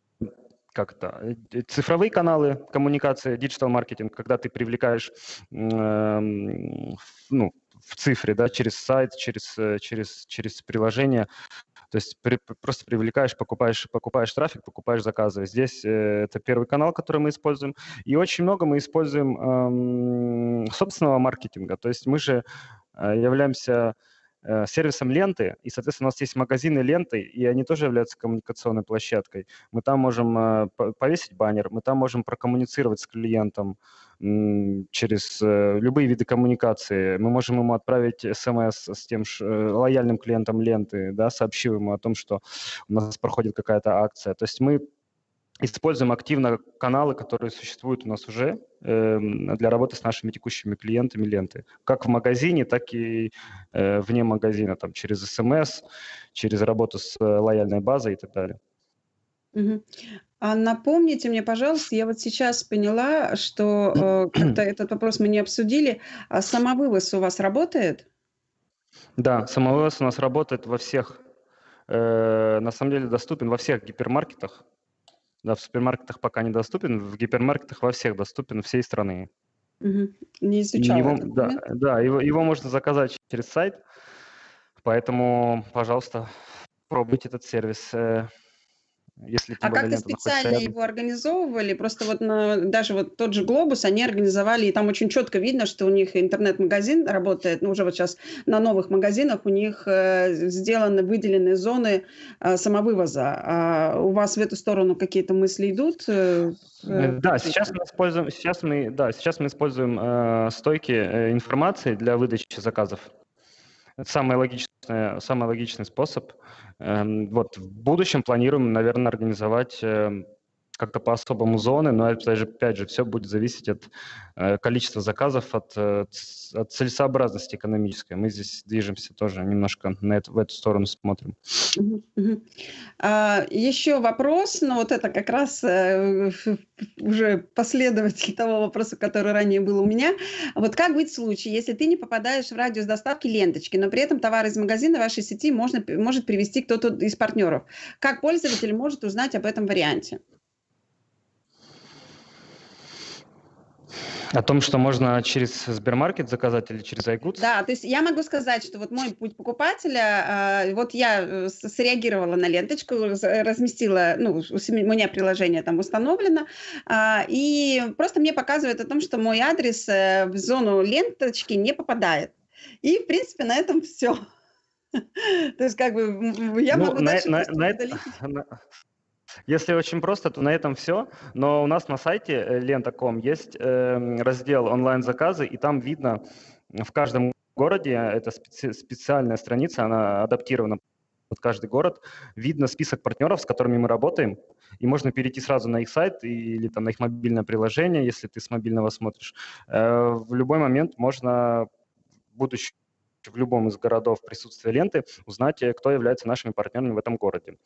как это, э, цифровые каналы коммуникации, digital-маркетинг, когда ты привлекаешь, ф ну, в цифре, да, через сайт, через, э, через через приложение. То есть при просто привлекаешь, покупаешь покупаешь трафик, покупаешь заказы. Здесь, э, это первый канал, который мы используем. И очень много мы используем, ам, собственного маркетинга. То есть мы же, э, являемся, сервисом ленты, и, соответственно, у нас есть магазины ленты, и они тоже являются коммуникационной площадкой. Мы там можем, э, по повесить баннер, мы там можем прокоммуницировать с клиентом, через, э, любые виды коммуникации. Мы можем ему отправить смс с тем э, лояльным клиентом ленты, да, сообщив ему о том, что у нас проходит какая-то акция. То есть мы используем активно каналы, которые существуют у нас уже, эм, для работы с нашими текущими клиентами ленты. Как в магазине, так и, э, вне магазина, там, через смс, через работу с лояльной базой и так далее. А напомните мне, пожалуйста, я вот сейчас поняла, что, э, этот вопрос мы не обсудили. А самовывоз у вас работает? Да, самовывоз у нас работает во всех, э, на самом деле доступен во всех гипермаркетах. Да, в супермаркетах пока недоступен, в гипермаркетах во всех доступен всей страны. Мгм. Не И изучала его, этот да, момент. да, его его можно заказать через сайт, поэтому, пожалуйста, пробуйте этот сервис, э, если А как-то специально его организовывали? Просто вот на даже вот тот же "Глобус" они организовали, и там очень четко видно, что у них интернет-магазин работает. Ну, уже вот щас на новых магазинах у них, э, сделаны выделены зоны, э, самовывоза. А у вас в эту сторону какие-то мысли идут, э, Э, в да, сейчас мы используем сейчас мы, да, сейчас мы используем, э, стойки, э, информации для выдачи заказов. Это самый логичное самый логичный способ. Эм, вот в будущем планируем, наверно, организовать, эм, как-то по-особому зоны, но опять же, опять же все будет зависеть от э, количества заказов, от, э, от целесообразности экономической. Мы здесь движемся тоже немножко на это, в эту сторону смотрим. А, еще вопрос, но вот это как раз э, уже последователь того вопроса, который ранее был у меня. Вот как быть в случае, если ты не попадаешь в радиус доставки ленточки, но при этом товар из магазина вашей сети можно, может привести кто-то из партнеров? Как пользователь может узнать об этом варианте? О том, что можно через Сбермаркет заказать или через iGoods? Да, то есть я могу сказать, что вот мой путь покупателя, э, вот я э, среагировала на ленточку, разместила, ну, у меня приложение там установлено, э, и просто мне показывает о том, что мой адрес в зону ленточки не попадает. И, в принципе, на этом все. То есть, как бы, я ну, могу дальше если очень просто, то на этом все. Но у нас на сайте э, лента.ком есть э, раздел онлайн-заказы, и там видно в каждом городе, это специ- специальная страница, она адаптирована под каждый город, видно список партнеров, с которыми мы работаем, и можно перейти сразу на их сайт или там на их мобильное приложение, если ты с мобильного смотришь. Э, в любой момент можно, будучи в любом из городов присутствия ленты, узнать, э, кто является нашими партнерами в этом городе.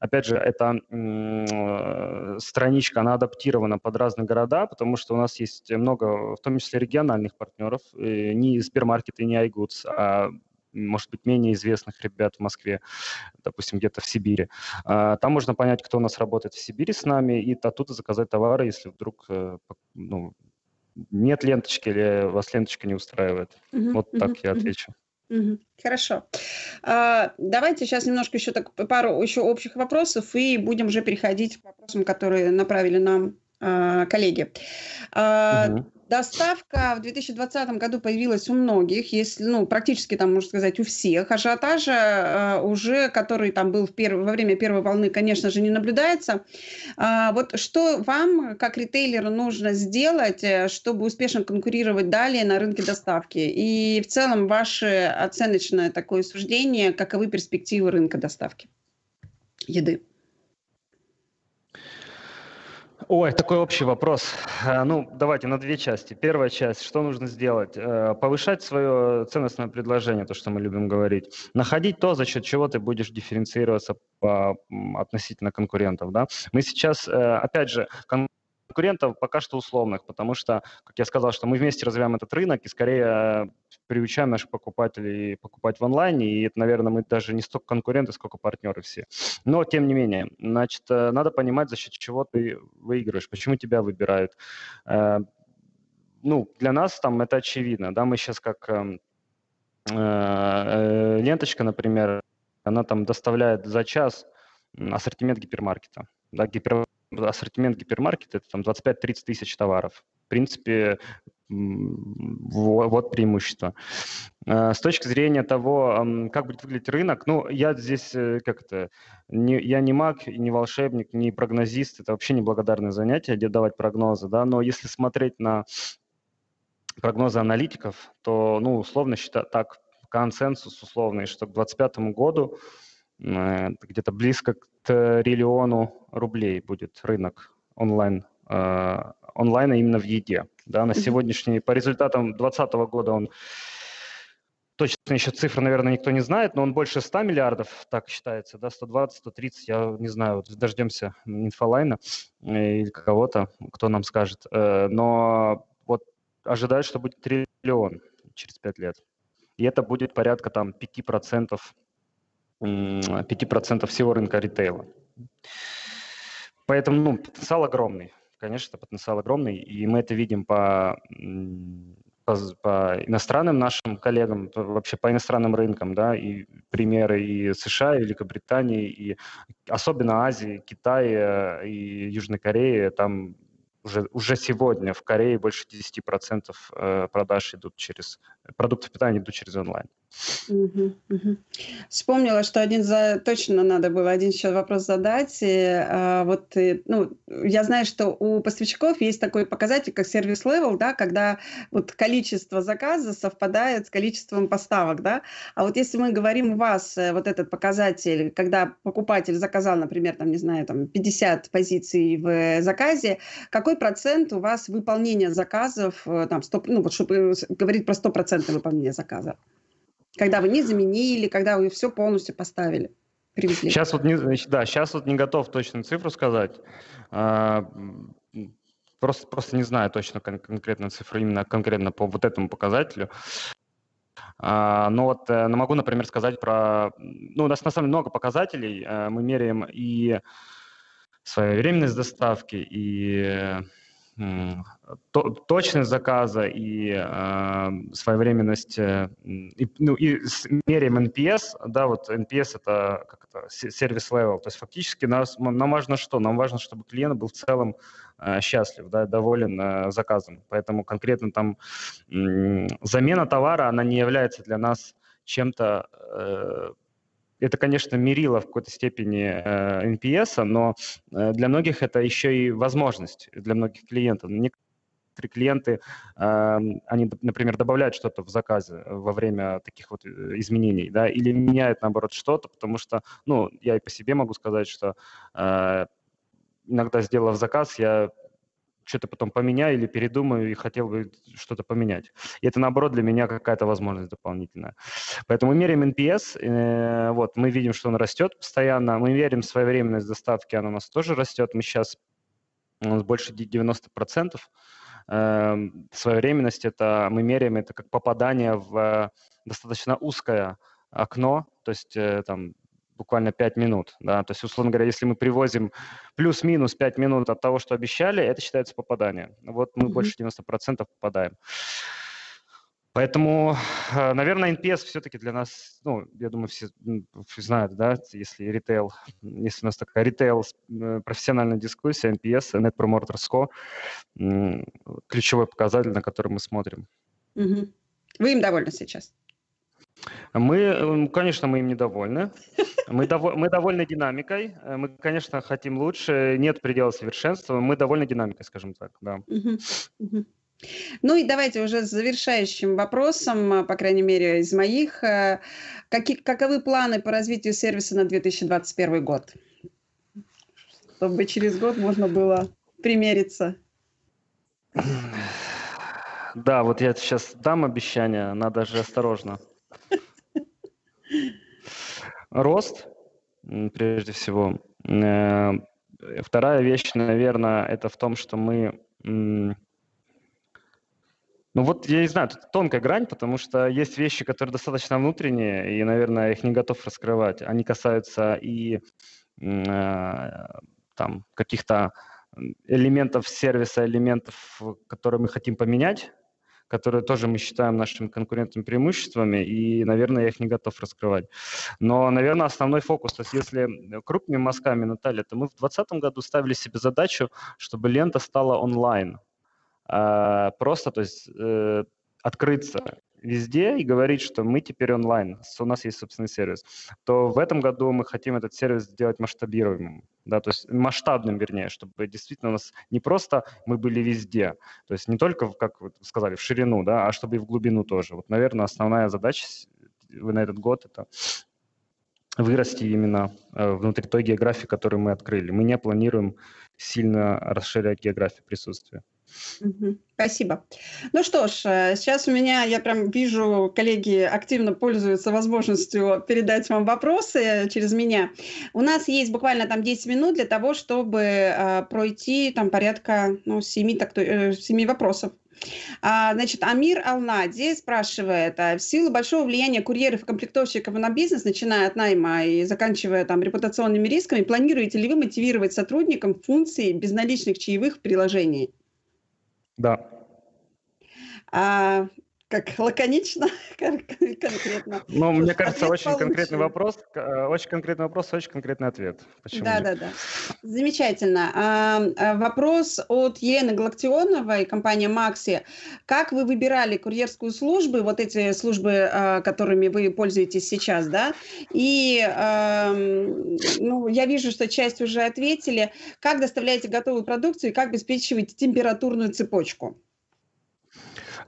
Опять же, эта э, страничка, она адаптирована под разные города, потому что у нас есть много, в том числе региональных партнеров, э, не Сбермаркет и не iGoods, а может быть, менее известных ребят в Москве, допустим, где-то в Сибири. А, там можно понять, кто у нас работает в Сибири с нами, и оттуда заказать товары, если вдруг ну, нет ленточки или вас ленточка не устраивает. Uh-huh, вот так uh-huh, я отвечу. Хорошо. А, давайте сейчас немножко еще так пару еще общих вопросов и будем уже переходить к вопросам, которые направили нам а, коллеги. Угу. Доставка в 2020 году появилась у многих, если, ну, практически там, можно сказать, у всех. Ажиотажа э, уже, который там был в перв... во время первой волны, конечно же, не наблюдается. А, вот что вам, как ритейлеру, нужно сделать, э, чтобы успешно конкурировать далее на рынке доставки? И в целом ваше оценочное такое суждение, каковы перспективы рынка доставки еды? Ой, такой общий вопрос. Э, ну, давайте на две части. Первая часть, что нужно сделать? Э, повышать свое ценностное предложение, то, что мы любим говорить. Находить то, за счет чего ты будешь дифференцироваться по, относительно конкурентов. Да? Мы сейчас, э, опять же, конкурентов пока что условных, потому что, как я сказал, что мы вместе развиваем этот рынок и скорее приучаем наших покупателей покупать в онлайне, и это, наверное, мы даже не столько конкуренты, сколько партнеры все. Но, тем не менее, значит, э, надо понимать, за счет чего ты выигрываешь, почему тебя выбирают. Э, ну, для нас там это очевидно, да, мы сейчас как эм, э, ленточка, например, она там доставляет за час ассортимент гипермаркета. Да, гипер, ассортимент гипермаркета – это там 25-30 тысяч товаров. В принципе, вот преимущество. Э, с точки зрения того, как будет выглядеть рынок, ну, я здесь э, как то не, я не маг, не волшебник, не прогнозист, это вообще неблагодарное занятие, где давать прогнозы, да, но если смотреть на прогнозы аналитиков, то, ну, условно считать так, консенсус условный, что к 2025 году э, где-то близко к триллиону рублей будет рынок онлайн, онлайна именно в еде. Да, на сегодняшний, по результатам 2020 года он точно еще цифры, наверное, никто не знает, но он больше 100 миллиардов, так считается, да, 120, 130, я не знаю, вот дождемся инфолайна э, или кого-то, кто нам скажет. Э, но вот ожидают, что будет триллион через 5 лет. И это будет порядка там 5%, 5% всего рынка ритейла. Поэтому ну, потенциал огромный конечно, потенциал огромный, и мы это видим по, по, по иностранным нашим коллегам, вообще по иностранным рынкам, да, и примеры и США, и Великобритании, и особенно Азии, Китая и Южной Кореи, там уже, уже сегодня в Корее больше 10% э, продаж идут через, продуктов питания идут через онлайн. Мгм, мгм. Вспомнила, что один за точно надо было один еще вопрос задать. И, а, вот, э, ну, я знаю, что у поставщиков есть такой показатель, как сервис level, да, когда вот количество заказа совпадает с количеством поставок, да. А вот если мы говорим у вас э, вот этот показатель, когда покупатель заказал, например, там, не знаю, там 50 позиций в заказе, какой процент у вас выполнения заказов, э, там, 100, ну, вот чтобы говорить про стопроцентное выполнение заказа? Когда вы не заменили, когда вы все полностью поставили, привезли. Сейчас вот не, да, сейчас вот не готов точную цифру сказать. А, просто, просто не знаю точно кон- конкретную цифру именно конкретно по вот этому показателю. А, но вот э, но могу, например, сказать про... Ну, у нас на самом деле много показателей. Э, мы меряем и своевременность доставки, и то, точность заказа и э, своевременность, э, и, ну, и меряем NPS, да, вот NPS это как это, сервис level, то есть фактически нас, нам важно что? Нам важно, чтобы клиент был в целом э, счастлив, да, доволен э, заказом, поэтому конкретно там э, замена товара, она не является для нас чем-то э, это, конечно, мерило в какой-то степени э, NPS, но э, для многих это еще и возможность, для многих клиентов. Некоторые клиенты, э, они, например, добавляют что-то в заказе во время таких вот э, изменений, да, или меняют, наоборот, что-то, потому что, ну, я и по себе могу сказать, что э, иногда, сделав заказ, я что-то потом поменяю или передумаю и хотел бы что-то поменять. И это, наоборот, для меня какая-то возможность дополнительная. Поэтому мы меряем NPS, э, вот, мы видим, что он растет постоянно, мы меряем своевременность доставки, она у нас тоже растет, мы сейчас, у нас больше 90%, э, своевременность, это мы меряем это как попадание в достаточно узкое окно, то есть э, там буквально 5 минут. Да? То есть, условно говоря, если мы привозим плюс-минус 5 минут от того, что обещали, это считается попадание. Вот мы mm-hmm. больше 90% попадаем. Поэтому, э, наверное, NPS все-таки для нас, ну, я думаю, все, все знают, да, если ритейл, если у нас такая ритейл э, профессиональная дискуссия, NPS, Net Promoter Score, ключевой показатель, на который мы смотрим. Угу. Вы им довольны сейчас? Мы, эм, конечно, мы им недовольны. Мы, дов... мы довольны динамикой. Э, мы, конечно, хотим лучше. Нет предела совершенства. Мы довольны динамикой, скажем так, да. Ну и давайте уже с завершающим вопросом, а, по крайней мере, из моих. Э, какие, каковы планы по развитию сервиса на 2021 год? Чтобы через год можно было примериться. Да, вот я сейчас дам обещание, надо же осторожно. Рост, прежде всего. Э, вторая вещь, наверное, это в том, что мы... Ну вот, я не знаю, тут тонкая грань, потому что есть вещи, которые достаточно внутренние, и, наверное, их не готов раскрывать. Они касаются и э, там каких-то элементов сервиса, элементов, которые мы хотим поменять, которые тоже мы считаем нашими конкурентными преимуществами, и, наверное, я их не готов раскрывать. Но, наверное, основной фокус, то есть если крупными мазками, Наталья, то мы в 2020 году ставили себе задачу, чтобы лента стала онлайн. А, просто, то есть э, открыться везде и говорить, что мы теперь онлайн, у нас есть собственный сервис, то в этом году мы хотим этот сервис сделать масштабируемым да, то есть масштабным, вернее, чтобы действительно у нас не просто мы были везде, то есть не только, как вы сказали, в ширину, да, а чтобы и в глубину тоже. Вот, наверное, основная задача на этот год – это вырасти именно э, внутри той географии, которую мы открыли. Мы не планируем сильно расширять географию присутствия. Спасибо. Ну что ж, э, сейчас у меня, я прям вижу, коллеги активно пользуются возможностью передать вам вопросы через меня. У нас есть буквально там 10 минут для того, чтобы э, пройти там порядка ну, 7, так, э, 7 вопросов. А, значит, Амир Алнади спрашивает, а в силу большого влияния курьеров и комплектовщиков на бизнес, начиная от найма и заканчивая там репутационными рисками, планируете ли вы мотивировать сотрудникам функции безналичных чаевых в приложении? Да. А, как лаконично, конкретно. Ну, мне кажется, очень получен. конкретный вопрос, э, очень конкретный вопрос, очень конкретный ответ. Почему да, нет? да, да. Замечательно. А, вопрос от Елены Галактионовой, компания Макси. Как вы выбирали курьерскую службу, вот эти службы, а, которыми вы пользуетесь сейчас, да? И ну, я вижу, что часть уже ответили. Как доставляете готовую продукцию и как обеспечиваете температурную цепочку?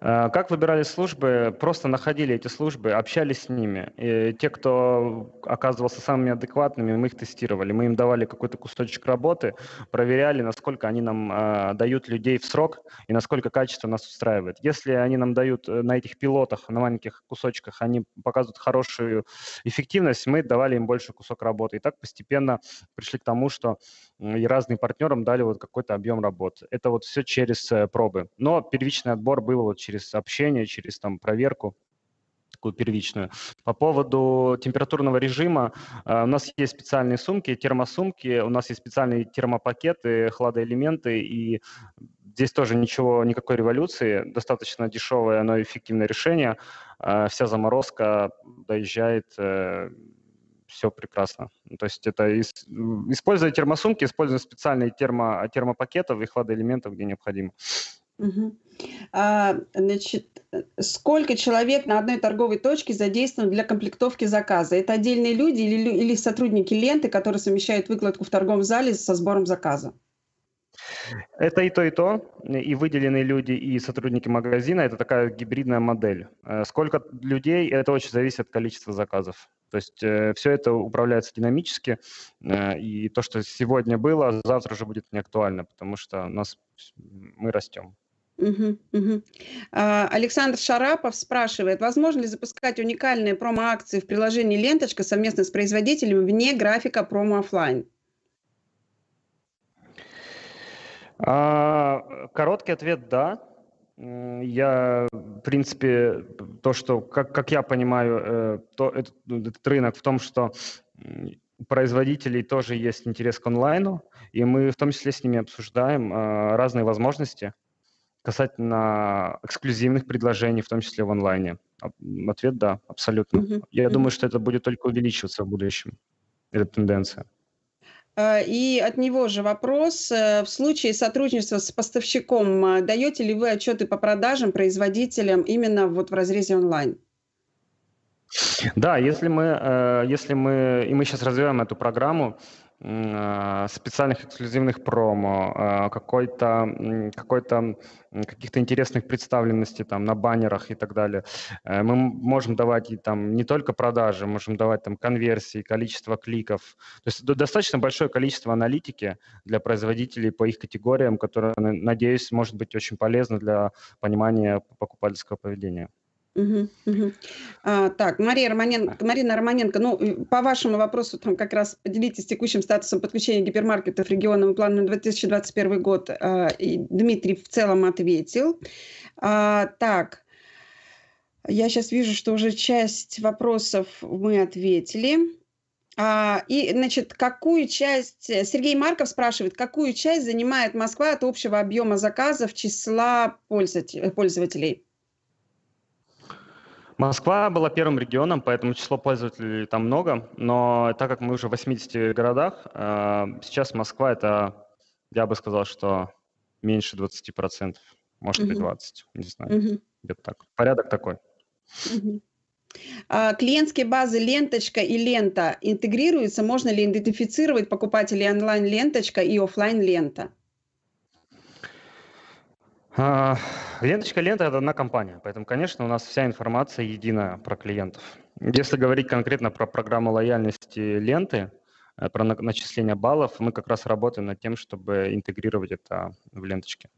Э, как выбирали службы? Просто находили эти службы, общались с ними. И те, кто оказывался самыми адекватными, мы их тестировали. Мы им давали какой-то кусочек работы, проверяли, насколько они нам э, дают людей в срок и насколько качество нас устраивает. Если они нам дают э, на этих пилотах, на маленьких кусочках, они показывают хорошую эффективность, мы давали им больше кусок работы. И так постепенно пришли к тому, что и разным партнерам дали вот какой-то объем работы. Это вот все через э, пробы. Но первичный отбор был вот через общение, через там проверку такую первичную. По поводу температурного режима, э, у нас есть специальные сумки, термосумки, у нас есть специальные термопакеты, хладоэлементы, и здесь тоже ничего, никакой революции, достаточно дешевое, но эффективное решение. Э, вся заморозка доезжает все прекрасно. То есть это используя термосумки, используя специальные термо, термопакетов и хладоэлементов, где необходимо. Угу. А, значит, сколько человек на одной торговой точке задействовано для комплектовки заказа? Это отдельные люди или, или сотрудники ленты, которые совмещают выкладку в торговом зале со сбором заказа? Это и то, и то. И выделенные люди, и сотрудники магазина – это такая гибридная модель. Э, сколько людей – это очень зависит от количества заказов. То есть э, все это управляется динамически, э, и то, что сегодня было, завтра уже будет не актуально, потому что у нас мы растем. Угу, угу. А, Александр Шарапов спрашивает, возможно ли запускать уникальные промо-акции в приложении «Ленточка» совместно с производителями вне графика промо офлайн? А, короткий ответ – да. Я, в принципе, то, что, как, как я понимаю, э, то, этот, этот рынок в том, что у производителей тоже есть интерес к онлайну, и мы в том числе с ними обсуждаем э, разные возможности касательно эксклюзивных предложений, в том числе в онлайне. Ответ – да, абсолютно. Mm-hmm. Я mm-hmm. думаю, что это будет только увеличиваться в будущем, эта тенденция. Э, и от него же вопрос. Э, в случае сотрудничества с поставщиком э, даете ли вы отчеты по продажам производителям именно вот в разрезе онлайн? Да, если мы, если мы, и мы сейчас развиваем эту программу, а, специальных эксклюзивных промо, а, какой-то, какой-то, каких-то интересных представленностей там на баннерах и так далее. Э, мы можем давать и там не только продажи, можем давать там конверсии, количество кликов. То есть достаточно большое количество аналитики для производителей по их категориям, которое, надеюсь, может быть очень полезно для понимания покупательского поведения. Угу, угу. А, так, Мария Романенко, Марина Романенко, ну, по вашему вопросу, там как раз поделитесь текущим статусом подключения гипермаркетов регионам планом на 2021 год. А, и Дмитрий в целом ответил. А, так, я сейчас вижу, что уже часть вопросов мы ответили. А, и, значит, какую часть, Сергей Марков спрашивает, какую часть занимает Москва от общего объема заказов числа пользователей? Москва была первым регионом, поэтому число пользователей там много, но так как мы уже в 80 городах, э, сейчас Москва это, я бы сказал, что меньше 20%, может угу. быть 20, не знаю, угу. где-то так. Порядок такой. Угу. А, клиентские базы «Ленточка» и «Лента» интегрируются? Можно ли идентифицировать покупателей онлайн-ленточка и офлайн лента а, ленточка лента – это одна компания, поэтому, конечно, у нас вся информация единая про клиентов. Если говорить конкретно про программу лояльности ленты, э, про начисление баллов, мы как раз работаем над тем, чтобы интегрировать это в ленточке.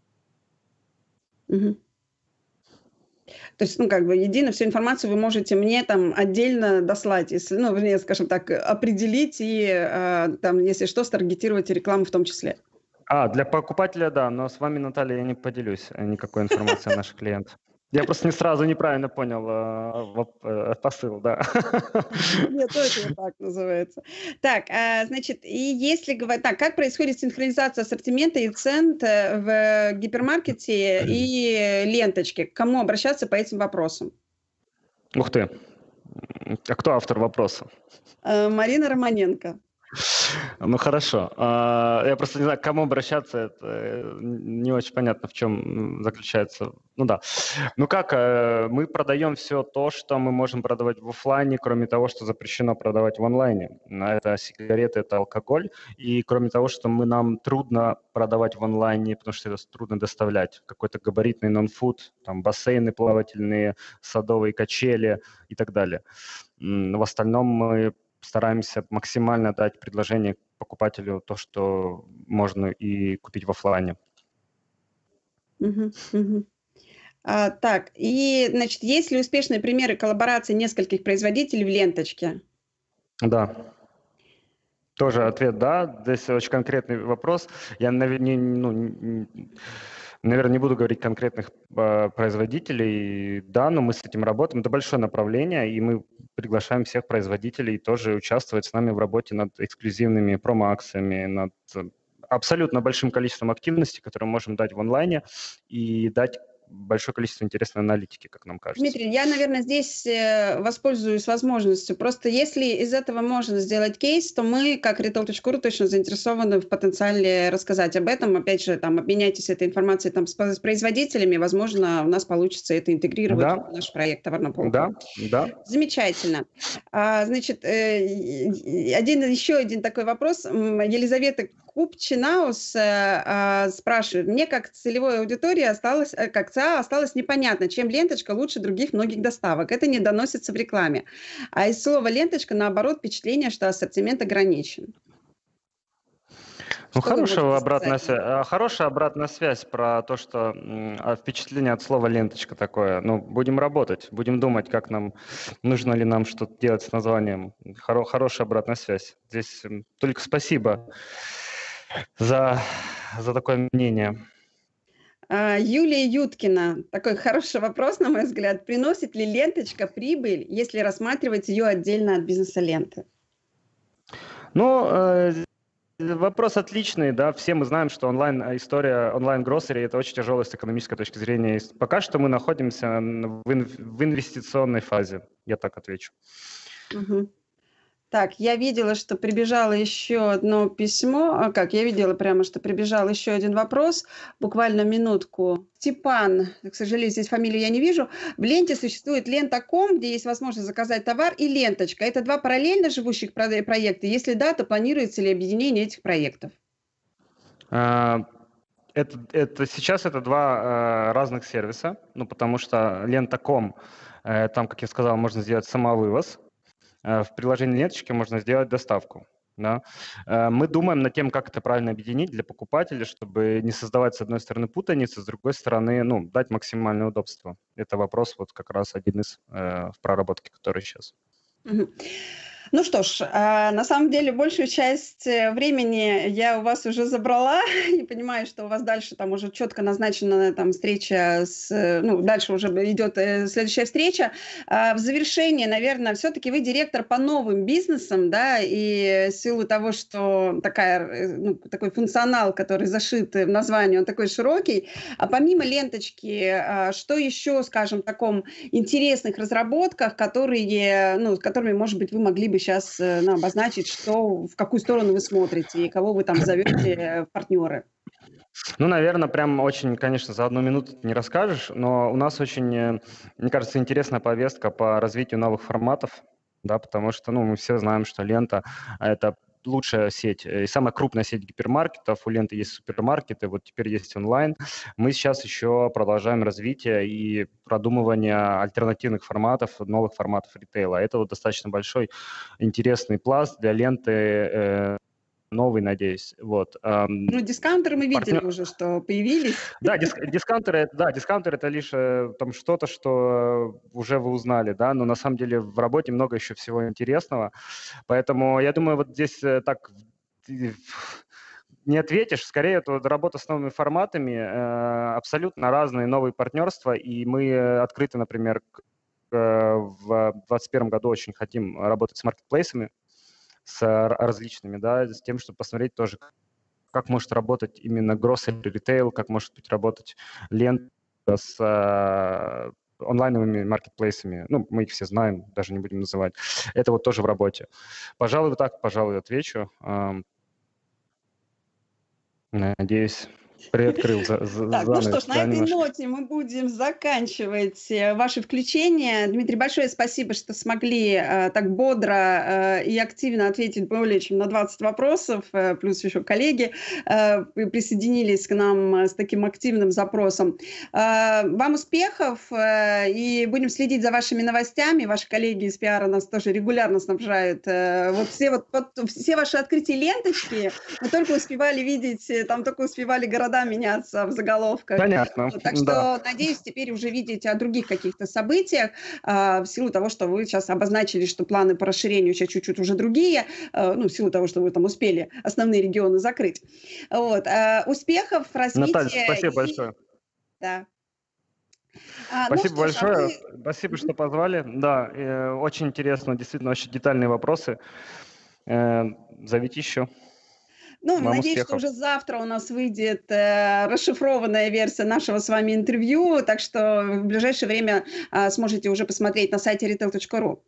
Угу. То есть, ну, как бы, едино всю информацию вы можете мне там отдельно дослать, если, ну, вернее, скажем так, определить и, э, там, если что, старгетировать рекламу в том числе. А, для покупателя, да, но с вами, Наталья, я не поделюсь э, никакой информацией о наших клиентах. Я просто не сразу неправильно понял э, э, посыл, да. Нет, точно так называется. Так, значит, и если говорить, так, как происходит синхронизация ассортимента и цен в гипермаркете и ленточке? К кому обращаться по этим вопросам? Ух ты. А кто автор вопроса? Марина Романенко. Ну хорошо. А, я просто не знаю, к кому обращаться. Это э, не очень понятно, в чем заключается. Ну да. Ну как, э, мы продаем все то, что мы можем продавать в офлайне, кроме того, что запрещено продавать в онлайне. Это сигареты, это алкоголь. И кроме того, что мы, нам трудно продавать в онлайне, потому что это трудно доставлять. Какой-то габаритный нон-фуд, там бассейны плавательные, садовые качели и так далее. В остальном мы стараемся максимально дать предложение покупателю то, что можно и купить в офлайне. Угу, угу. А, так, и, значит, есть ли успешные примеры коллаборации нескольких производителей в ленточке? Да. Тоже ответ «да». Здесь очень конкретный вопрос. Я, наверное, ну, Наверное, не буду говорить конкретных э, производителей, да, но мы с этим работаем. Это большое направление, и мы приглашаем всех производителей тоже участвовать с нами в работе над эксклюзивными промо-акциями, над абсолютно большим количеством активности, которые мы можем дать в онлайне и дать большое количество интересной аналитики, как нам кажется. Дмитрий, я, наверное, здесь э, воспользуюсь возможностью. Просто если из этого можно сделать кейс, то мы, как retail.ru, точно заинтересованы в потенциале рассказать об этом. Опять же, там, обменяйтесь этой информацией там, с, с производителями. Возможно, у нас получится это интегрировать да. в наш проект товарного Да, да. Замечательно. А, значит, э, один, еще один такой вопрос. Елизавета Купчинаус э, э, спрашивает. Мне как целевой аудитории осталось, э, как ЦА осталось непонятно, чем ленточка лучше других многих доставок. Это не доносится в рекламе. А из слова ленточка, наоборот, впечатление, что ассортимент ограничен. Ну, хорошая обратная, связь, а, хорошая обратная связь про то, что а, впечатление от слова ленточка такое. Ну, будем работать, будем думать, как нам, нужно ли нам что-то делать с названием. Хоро, хорошая обратная связь. Здесь только спасибо за, за такое мнение. А, Юлия Юткина. Такой хороший вопрос, на мой взгляд. Приносит ли ленточка прибыль, если рассматривать ее отдельно от бизнеса ленты? Ну, э, вопрос отличный, да. Все мы знаем, что онлайн-история, онлайн-гроссери – это очень тяжелая с экономической точки зрения. Пока что мы находимся в, инвестиционной фазе, я так отвечу. Угу. Так, я видела, что прибежало еще одно письмо. А как? Я видела прямо, что прибежал еще один вопрос. Буквально минутку. Степан, к сожалению, здесь фамилию я не вижу. В ленте существует лента.ком, где есть возможность заказать товар, и ленточка. Это два параллельно живущих проекта? Если да, то планируется ли объединение этих проектов? А, это, это, сейчас это два э, разных сервиса, ну, потому что лента.ком, э, там, как я сказал, можно сделать самовывоз, в приложении Неточки можно сделать доставку. Да? Э, мы думаем над тем, как это правильно объединить для покупателя, чтобы не создавать, с одной стороны, путаницы, с другой стороны, ну, дать максимальное удобство. Это вопрос вот как раз один из э, в проработке, который сейчас. Ну что ж, а, на самом деле большую часть э, времени я у вас уже забрала и понимаю, что у вас дальше там уже четко назначена там встреча с, э, ну дальше уже идет э, следующая встреча. А, в завершение, наверное, все-таки вы директор по новым бизнесам, да, и в силу того, что такая, ну, такой функционал, который зашит в название, он такой широкий, а помимо ленточки, а, что еще, скажем, в таком интересных разработках, которые, ну, с которыми, может быть, вы могли бы сейчас э, ну, обозначить, что, в какую сторону вы смотрите и кого вы там зовете в партнеры? Ну, наверное, прям очень, конечно, за одну минуту не расскажешь, но у нас очень, э, мне кажется, интересная повестка по развитию новых форматов, да, потому что, ну, мы все знаем, что лента – это лучшая сеть э, и самая крупная сеть гипермаркетов. У ленты есть супермаркеты, вот теперь есть онлайн. Мы сейчас еще продолжаем развитие и продумывание альтернативных форматов, новых форматов ритейла. Это вот достаточно большой интересный пласт для ленты э, новый, надеюсь. Вот. Ну, дискаунтеры мы видели Партнер... уже, что появились. Да, диск, дискаунтеры, да, дискаунтеры это лишь э, там что-то, что уже вы узнали, да, но на самом деле в работе много еще всего интересного, поэтому я думаю, вот здесь э, так не ответишь. Скорее, это работа с новыми форматами, э, абсолютно разные новые партнерства, и мы открыты, например, э, в 2021 году очень хотим работать с маркетплейсами, с различными, да, с тем, чтобы посмотреть тоже, как может работать именно grocery retail, как может быть работать лента с э, онлайновыми маркетплейсами. Ну, мы их все знаем, даже не будем называть. Это вот тоже в работе. Пожалуй, так, пожалуй, отвечу. Надеюсь, приоткрыл за, за, Так, ну что ж, на этой немножко. ноте мы будем заканчивать э, ваше включение. Дмитрий, большое спасибо, что смогли э, так бодро э, и активно ответить более чем на 20 вопросов, э, плюс еще коллеги э, присоединились к нам с таким активным запросом. Э, вам успехов э, и будем следить за вашими новостями. Ваши коллеги из пиара нас тоже регулярно снабжают. Э, вот все вот, вот все ваши открытия ленточки мы только успевали видеть, э, там только успевали города города меняться в заголовках. Понятно. Так что, да. надеюсь, теперь уже видеть о других каких-то событиях, э, в силу того, что вы сейчас обозначили, что планы по расширению сейчас чуть-чуть уже другие, э, ну, в силу того, что вы там успели основные регионы закрыть. Вот. Э, успехов, развития. Наталья, спасибо и... большое. Да. А, ну Спасибо ну, большое. А вы... Спасибо, что позвали. Да, э, очень интересно, действительно, очень детальные вопросы. Э, зовите еще. Ну, Вам надеюсь, успехов. что уже завтра у нас выйдет э, расшифрованная версия нашего с вами интервью, так что в ближайшее время э, сможете уже посмотреть на сайте retail.ru.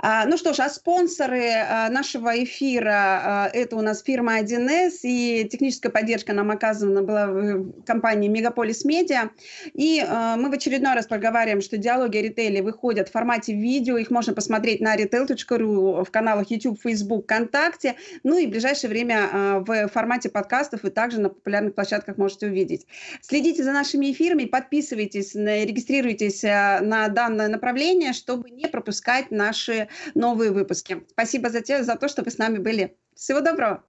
А, ну что ж, а спонсоры а, нашего эфира а, это у нас фирма 1С, и техническая поддержка нам оказана была в компании Мегаполис Медиа. И а, мы в очередной раз проговариваем, что диалоги о ритейле выходят в формате видео, их можно посмотреть на retail.ru в каналах YouTube, Facebook, ВКонтакте, ну и в ближайшее время а, в формате подкастов вы также на популярных площадках можете увидеть. Следите за нашими эфирами, подписывайтесь, регистрируйтесь э, на данное направление, чтобы не пропускать наши новые выпуски. Спасибо за, те, за то, что вы с нами были. Всего доброго!